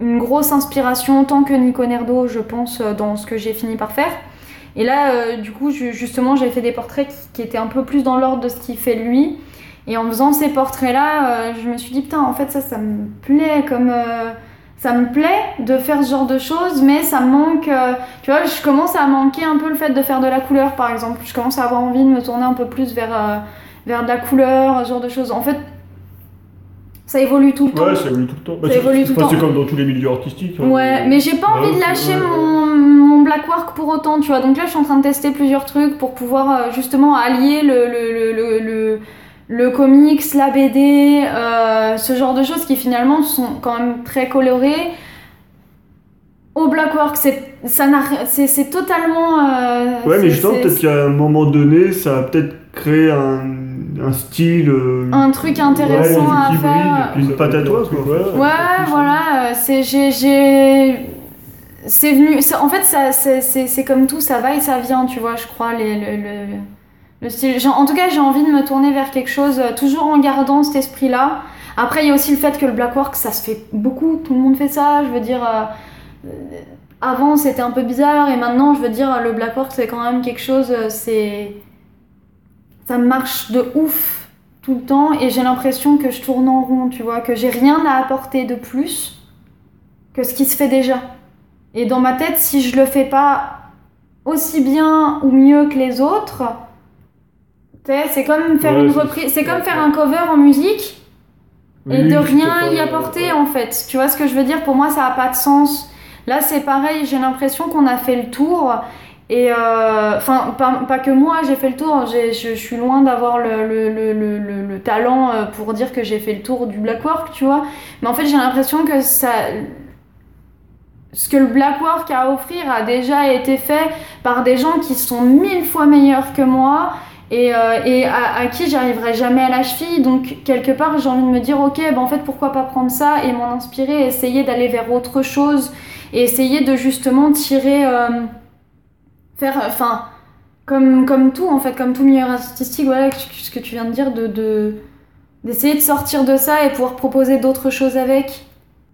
Speaker 4: une grosse inspiration, autant que Nico Nerdo, je pense, dans ce que j'ai fini par faire. Et là, du coup, ju- justement, j'ai fait des portraits qui, qui étaient un peu plus dans l'ordre de ce qu'il fait lui. Et en faisant ces portraits-là, je me suis dit, putain, en fait, ça, ça me plaît comme. Ça me plaît de faire ce genre de choses, mais ça me manque. euh, tu vois, je commence à manquer un peu le fait de faire de la couleur, par exemple. Je commence à avoir envie de me tourner un peu plus vers, euh, vers de la couleur, ce genre de choses. En fait, ça évolue tout le temps.
Speaker 1: Ouais, ça évolue tout le temps. Bah,
Speaker 4: Ça
Speaker 1: c'est-
Speaker 4: évolue tout le
Speaker 1: enfin,
Speaker 4: temps.
Speaker 1: C'est comme dans tous les milieux artistiques. hein.
Speaker 4: Ouais, mais j'ai pas envie de lâcher
Speaker 1: ouais,
Speaker 4: mon, mon black black work pour autant, tu vois. Donc là, je suis en train de tester plusieurs trucs pour pouvoir euh, justement allier le, le, le, le, le, comics, la BD, euh, ce genre de choses qui finalement sont quand même très colorées. Au black work, c'est ça n'a rien- c'est c'est totalement. euh,
Speaker 1: Ouais, mais justement,
Speaker 4: c'est-
Speaker 1: peut-être qu'à un moment donné, ça a peut-être créé un, un style. euh,
Speaker 4: un truc intéressant
Speaker 1: ouais,
Speaker 4: à faire.
Speaker 1: Une patte à toi, quoi.
Speaker 4: Ouais, voilà, euh, c'est j'ai j'ai c'est venu en fait ça c'est c'est c'est comme tout, ça va et ça vient, tu vois, je crois les le, le, en tout cas, j'ai envie de me tourner vers quelque chose euh, toujours en gardant cet esprit-là. Après, il y a aussi le fait que le black work, ça se fait beaucoup, tout le monde fait ça, je veux dire euh, avant c'était un peu bizarre et maintenant je veux dire le black work c'est quand même quelque chose euh, c'est ça marche de ouf tout le temps et j'ai l'impression que je tourne en rond, tu vois, que j'ai rien à apporter de plus que ce qui se fait déjà. Et dans ma tête, si je le fais pas aussi bien ou mieux que les autres, c'est comme faire
Speaker 1: Ouais,
Speaker 4: une reprise, c'est comme faire un cover en musique et de rien y apporter en fait. Tu vois ce que je veux dire? Pour moi, ça a pas de sens. Là, c'est pareil, j'ai l'impression qu'on a fait le tour. Et euh, enfin, pas, pas que moi, j'ai fait le tour. Je, suis loin d'avoir le, le, le, le, le- le talent euh, pour dire que j'ai fait le tour du black work, tu vois. Mais en fait, j'ai l'impression que ça. Ce que le black work a à offrir a déjà été fait par des gens qui sont mille fois meilleurs que moi et, euh, et à, à qui j'arriverai jamais à la cheville. Donc, quelque part, j'ai envie de me dire, ok, ben en fait, pourquoi pas prendre ça et m'en inspirer, essayer d'aller vers autre chose et essayer de justement tirer. euh, faire. Enfin, comme, comme tout, en fait, comme tout milieu artistique, voilà, ce que tu viens de dire, de. de d'essayer de sortir de ça et pouvoir proposer d'autres choses avec.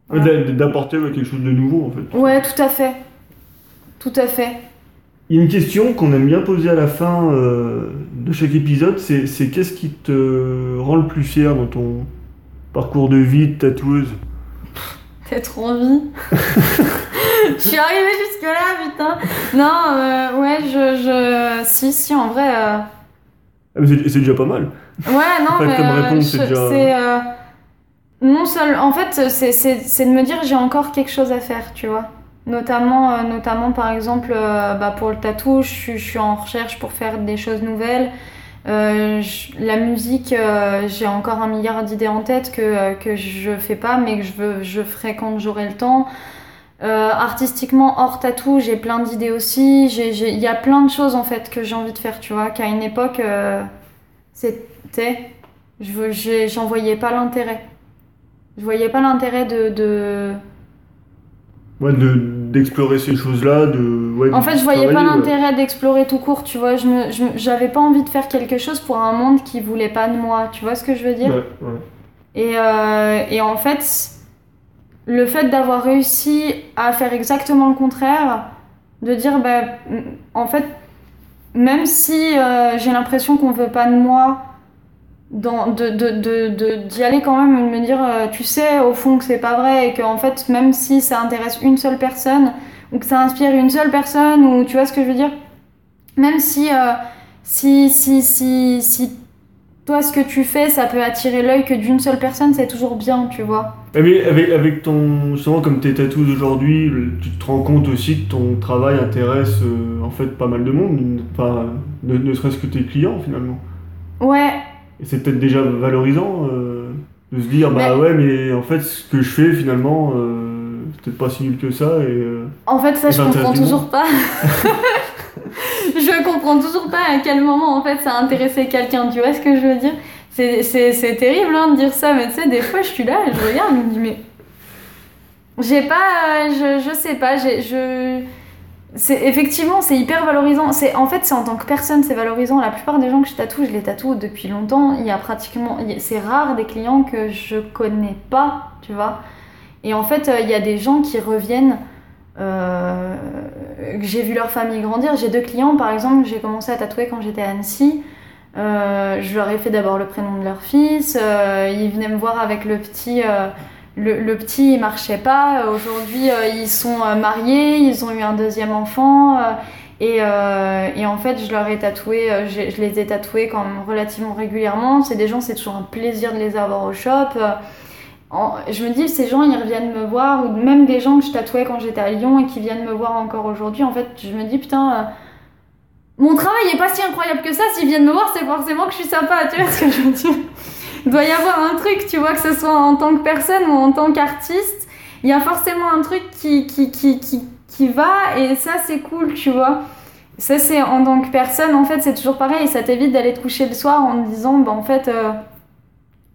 Speaker 1: D'apporter quelque chose de nouveau, en fait.
Speaker 4: Ouais, tout à fait. Tout à fait.
Speaker 1: Il y a une question qu'on aime bien poser à la fin euh, de chaque épisode, c'est c'est qu'est-ce qui te rend le plus fier dans ton parcours de vie de tatoueuse?
Speaker 4: T'as trop envie. <laughs> je suis arrivée jusque-là, putain. Non, euh, ouais, je, je. Si, si, en vrai. euh,
Speaker 1: Ah, mais C'est c'est déjà pas mal.
Speaker 4: Ouais, non,
Speaker 1: En
Speaker 4: mais.
Speaker 1: comme réponse, c'est déjà-
Speaker 4: c'est, Non seul. En fait, c'est de me dire j'ai encore quelque chose à faire, tu vois. Notamment, euh, notamment par exemple, euh, bah, pour le tatou, je suis, en recherche pour faire des choses nouvelles. Euh, la musique, j'ai encore un milliard d'idées en tête que, euh, que je fais pas, mais que je, veux, je ferai quand j'aurai le temps. Artistiquement, hors tatou, j'ai plein d'idées aussi. Il y a plein de choses en fait que j'ai envie de faire, tu vois, qu'à une époque, c'était. J'en voyais pas l'intérêt. Je voyais pas l'intérêt de- de-
Speaker 1: d'explorer ces choses-là, de. Ouais,
Speaker 4: En fait, je voyais pas l'intérêt d'explorer tout court, tu vois. Je me- J'avais pas envie de faire quelque chose pour un monde qui voulait pas de moi. Tu vois ce que je veux dire?
Speaker 1: Ouais, ouais.
Speaker 4: Et, euh, et en fait, le fait d'avoir réussi à faire exactement le contraire, de dire, bah, en fait, même si euh, j'ai l'impression qu'on veut pas de moi, dans, de, de, de, de- d'y aller quand même et de me dire, euh, tu sais, au fond, que c'est pas vrai et que, en fait, même si ça intéresse une seule personne, ou que ça inspire une seule personne, ou tu vois ce que je veux dire, même si, euh, si, si, si, si toi, ce que tu fais, ça peut attirer l'œil que d'une seule personne, c'est toujours bien, tu vois.
Speaker 1: Mais avec, avec ton. Justement, comme t'es tatoueuse aujourd'hui, tu te rends compte aussi que ton travail intéresse euh, en fait pas mal de monde, enfin, ne, ne serait-ce que tes clients finalement.
Speaker 4: Ouais,
Speaker 1: Et c'est peut-être déjà valorisant euh, de se dire, bah
Speaker 4: Mais-
Speaker 1: ouais, mais en fait, ce que je fais finalement, euh, c'est peut-être pas si nul que ça, et. euh,
Speaker 4: en fait, ça, je
Speaker 1: ça
Speaker 4: comprends toujours pas. <laughs> je comprends toujours pas à quel moment, en fait, ça a intéressé quelqu'un, tu vois ce que je veux dire? C'est, terrible hein, de dire ça, mais tu sais, des fois, je suis là, et je regarde, je me dis, mais. J'ai pas. euh, je, je sais pas, j'ai. Je... C'est, effectivement, c'est hyper valorisant. C'est, en fait, c'est en tant que personne, c'est valorisant. La plupart des gens que je tatoue, je les tatoue depuis longtemps. Il y a pratiquement. C'est rare des clients que je connais pas, tu vois. Et en fait, euh, il y a des gens qui reviennent. euh, j'ai vu leur famille grandir. J'ai deux clients, par exemple, j'ai commencé à tatouer quand j'étais à Annecy. Euh, je leur ai fait d'abord le prénom de leur fils. euh, ils venaient me voir avec le petit. Euh, le, petit, il marchait pas. Aujourd'hui, euh, ils sont euh, mariés, ils ont eu un deuxième enfant. euh, et, euh, en fait, je leur ai tatoué, euh, je les ai tatoués quand même relativement régulièrement. C'est des gens, c'est toujours un plaisir de les avoir au shop. euh, je me dis, ces gens, ils reviennent me voir, ou même des gens que je tatouais quand j'étais à Lyon et qui viennent me voir encore aujourd'hui. En fait, je me dis, putain, euh, mon travail est pas si incroyable que ça. S'ils viennent me voir, c'est forcément que je suis sympa. Tu vois ce que je veux dire Il doit y avoir un truc, tu vois, que ce soit en tant que personne ou en tant qu'artiste. Il y a forcément un truc qui, qui, qui, qui, qui va, et ça, c'est cool, tu vois. Ça, c'est en tant que personne, en fait, c'est toujours pareil, ça t'évite d'aller te coucher le soir en te disant, bah, en fait. euh,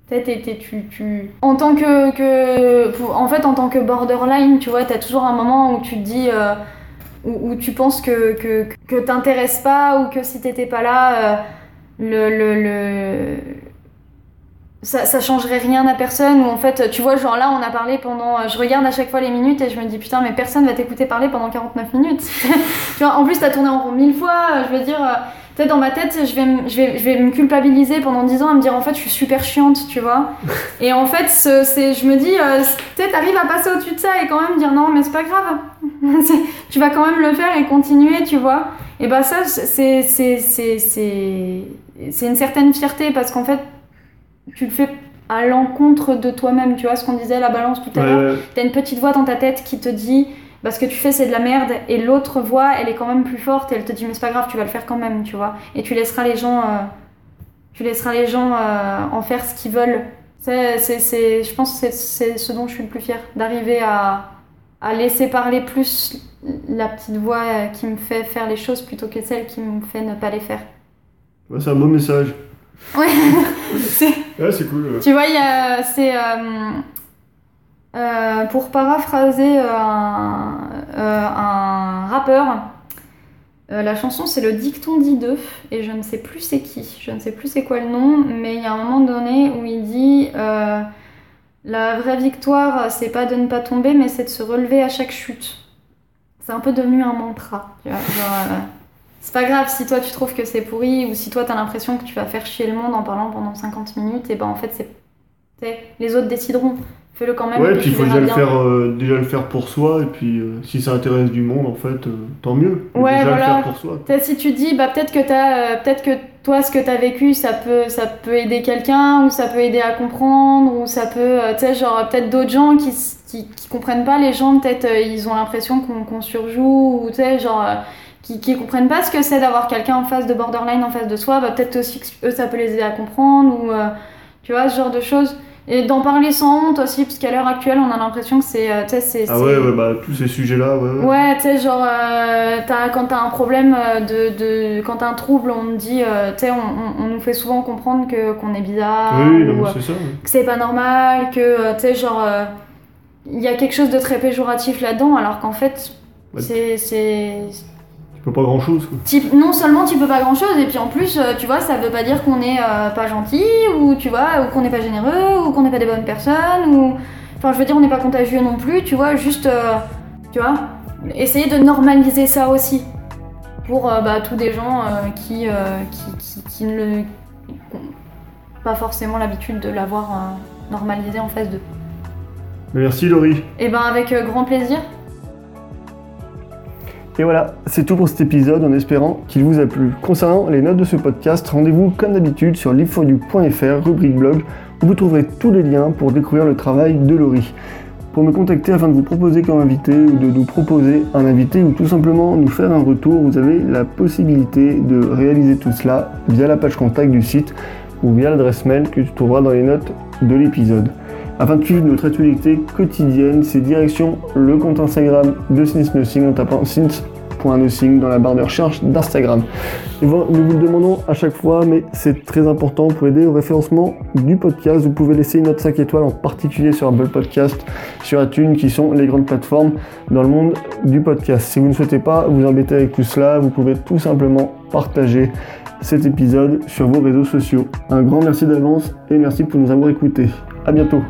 Speaker 4: tu, tu... En tant que, que... En fait, en tant que borderline, tu vois, t'as toujours un moment où tu te dis... euh, où, tu penses que, que, que t'intéresses pas ou que si t'étais pas là, euh, le, le... Ça, ça changerait rien à personne ou en fait tu vois genre là on a parlé pendant je regarde à chaque fois les minutes et je me dis putain mais personne va t'écouter parler pendant 49 minutes <laughs> tu vois en plus t'as tourné en rond mille fois je veux dire euh, peut-être dans ma tête, je vais, me- je, vais, je vais me culpabiliser pendant 10 ans à me dire en fait je suis super chiante, tu vois. <laughs> Et en fait, ce- c'est, je me dis, euh, peut-être t'arrives à passer au-dessus de ça et quand même dire non, mais c'est pas grave. <laughs> Tu vas quand même le faire et continuer, tu vois. Et bah ça, c'est, c'est, c'est, c'est, c'est une certaine fierté parce qu'en fait, tu le fais à l'encontre de toi-même, tu vois, ce qu'on disait la balance tout à l'heure.
Speaker 1: ouais.
Speaker 4: T'as une petite voix dans ta tête qui te dit bah, ce que tu fais c'est de la merde et l'autre voix elle est quand même plus forte et elle te dit mais c'est pas grave tu vas le faire quand même tu vois et tu laisseras les gens euh, tu laisseras les gens euh, en faire ce qu'ils veulent c'est, c'est, c'est- je pense que c'est, ce dont je suis le plus fière d'arriver à, à laisser parler plus la petite voix qui me fait faire les choses plutôt que celle qui me fait ne pas les faire
Speaker 1: Ouais, c'est un beau message. <laughs>
Speaker 4: ouais c'est
Speaker 1: Ouais, cool.
Speaker 4: Tu vois, c'est euh, euh, pour paraphraser euh, un, un rappeur. euh, la chanson c'est le dicton d'I2 et je ne sais plus c'est qui, je ne sais plus c'est quoi le nom, mais il y a un moment donné où il dit euh, la vraie victoire c'est pas de ne pas tomber mais c'est de se relever à chaque chute. C'est un peu devenu un mantra. Tu vois, genre, c'est pas grave si toi tu trouves que c'est pourri ou si toi t'as l'impression que tu vas faire chier le monde en parlant pendant 50 minutes, et ben en fait c'est. Les autres décideront. Fais-le quand même.
Speaker 1: Ouais,
Speaker 4: et
Speaker 1: puis il faut déjà le, faire, euh, déjà le faire pour soi, et puis euh, si ça intéresse du monde, en fait, euh, tant mieux.
Speaker 4: Ouais,
Speaker 1: déjà
Speaker 4: voilà.
Speaker 1: le faire pour soi.
Speaker 4: Si tu dis, bah peut-être que t'as, peut-être que toi ce que t'as vécu, ça peut, ça peut aider quelqu'un ou ça peut aider à comprendre ou ça peut, tu sais, genre peut-être d'autres gens qui, qui, qui comprennent pas les gens, peut-être ils ont l'impression qu'on surjoue ou tu sais, genre qui, qui comprennent pas ce que c'est d'avoir quelqu'un en face de borderline en face de soi, bah peut-être aussi que eux ça peut les aider à comprendre ou euh, tu vois ce genre de choses. Et d'en parler sans honte aussi, parce qu'à l'heure actuelle, on a l'impression que c'est, euh, tu sais, c'est,
Speaker 1: Ah ouais, ouais, bah tous ces sujets-là, ouais. ouais.
Speaker 4: Ouais, tu sais, genre, euh, quand t'as un problème euh, de, de. Quand t'as un trouble, on dit. euh, tu sais, on, on- on nous fait souvent comprendre que, qu'on est bizarre,
Speaker 1: Oui, non,
Speaker 4: ou
Speaker 1: mais c'est ça. ouais.
Speaker 4: que c'est pas normal, que, tu sais, genre. Il y a quelque chose de très péjoratif là-dedans, alors qu'en fait,
Speaker 1: Ouais.
Speaker 4: c'est. c'est...
Speaker 1: Tu peux pas grand-chose, quoi.
Speaker 4: Type, non seulement tu peux pas grand chose, et puis en plus, euh, tu vois, ça veut pas dire qu'on est euh, pas gentil, ou tu vois, ou qu'on n'est pas généreux, ou qu'on n'est pas des bonnes personnes, ou. Enfin, je veux dire, on n'est pas contagieux non plus, tu vois, juste. euh, tu vois, essayer de normaliser ça aussi. Pour euh, bah, tous des gens qui, qui, qui, qui ne le. pas forcément l'habitude de l'avoir normalisé en face d'eux.
Speaker 1: Merci, Laurie.
Speaker 4: Et ben, avec grand plaisir.
Speaker 1: Et voilà, c'est tout pour cet épisode en espérant qu'il vous a plu. Concernant les notes de ce podcast, rendez-vous comme d'habitude sur liveforyou.fr, rubrique blog, où vous trouverez tous les liens pour découvrir le travail de Laurie. Pour me contacter afin de vous proposer comme invité ou de nous proposer un invité ou tout simplement nous faire un retour, vous avez la possibilité de réaliser tout cela via la page contact du site ou via l'adresse mail que tu trouveras dans les notes de l'épisode. Afin de suivre notre actualité quotidienne, c'est direction le compte Instagram de Since en tapant since.nothing dans la barre de recherche d'Instagram. Nous vous nous vous le demandons à chaque fois, mais c'est très important pour aider au référencement du podcast. Vous pouvez laisser une note 5 étoiles, en particulier sur Apple Podcast, sur iTunes, qui sont les grandes plateformes dans le monde du podcast. Si vous ne souhaitez pas vous embêter avec tout cela, vous pouvez tout simplement partager cet épisode sur vos réseaux sociaux. Un grand merci d'avance et merci pour nous avoir écoutés. À bientôt.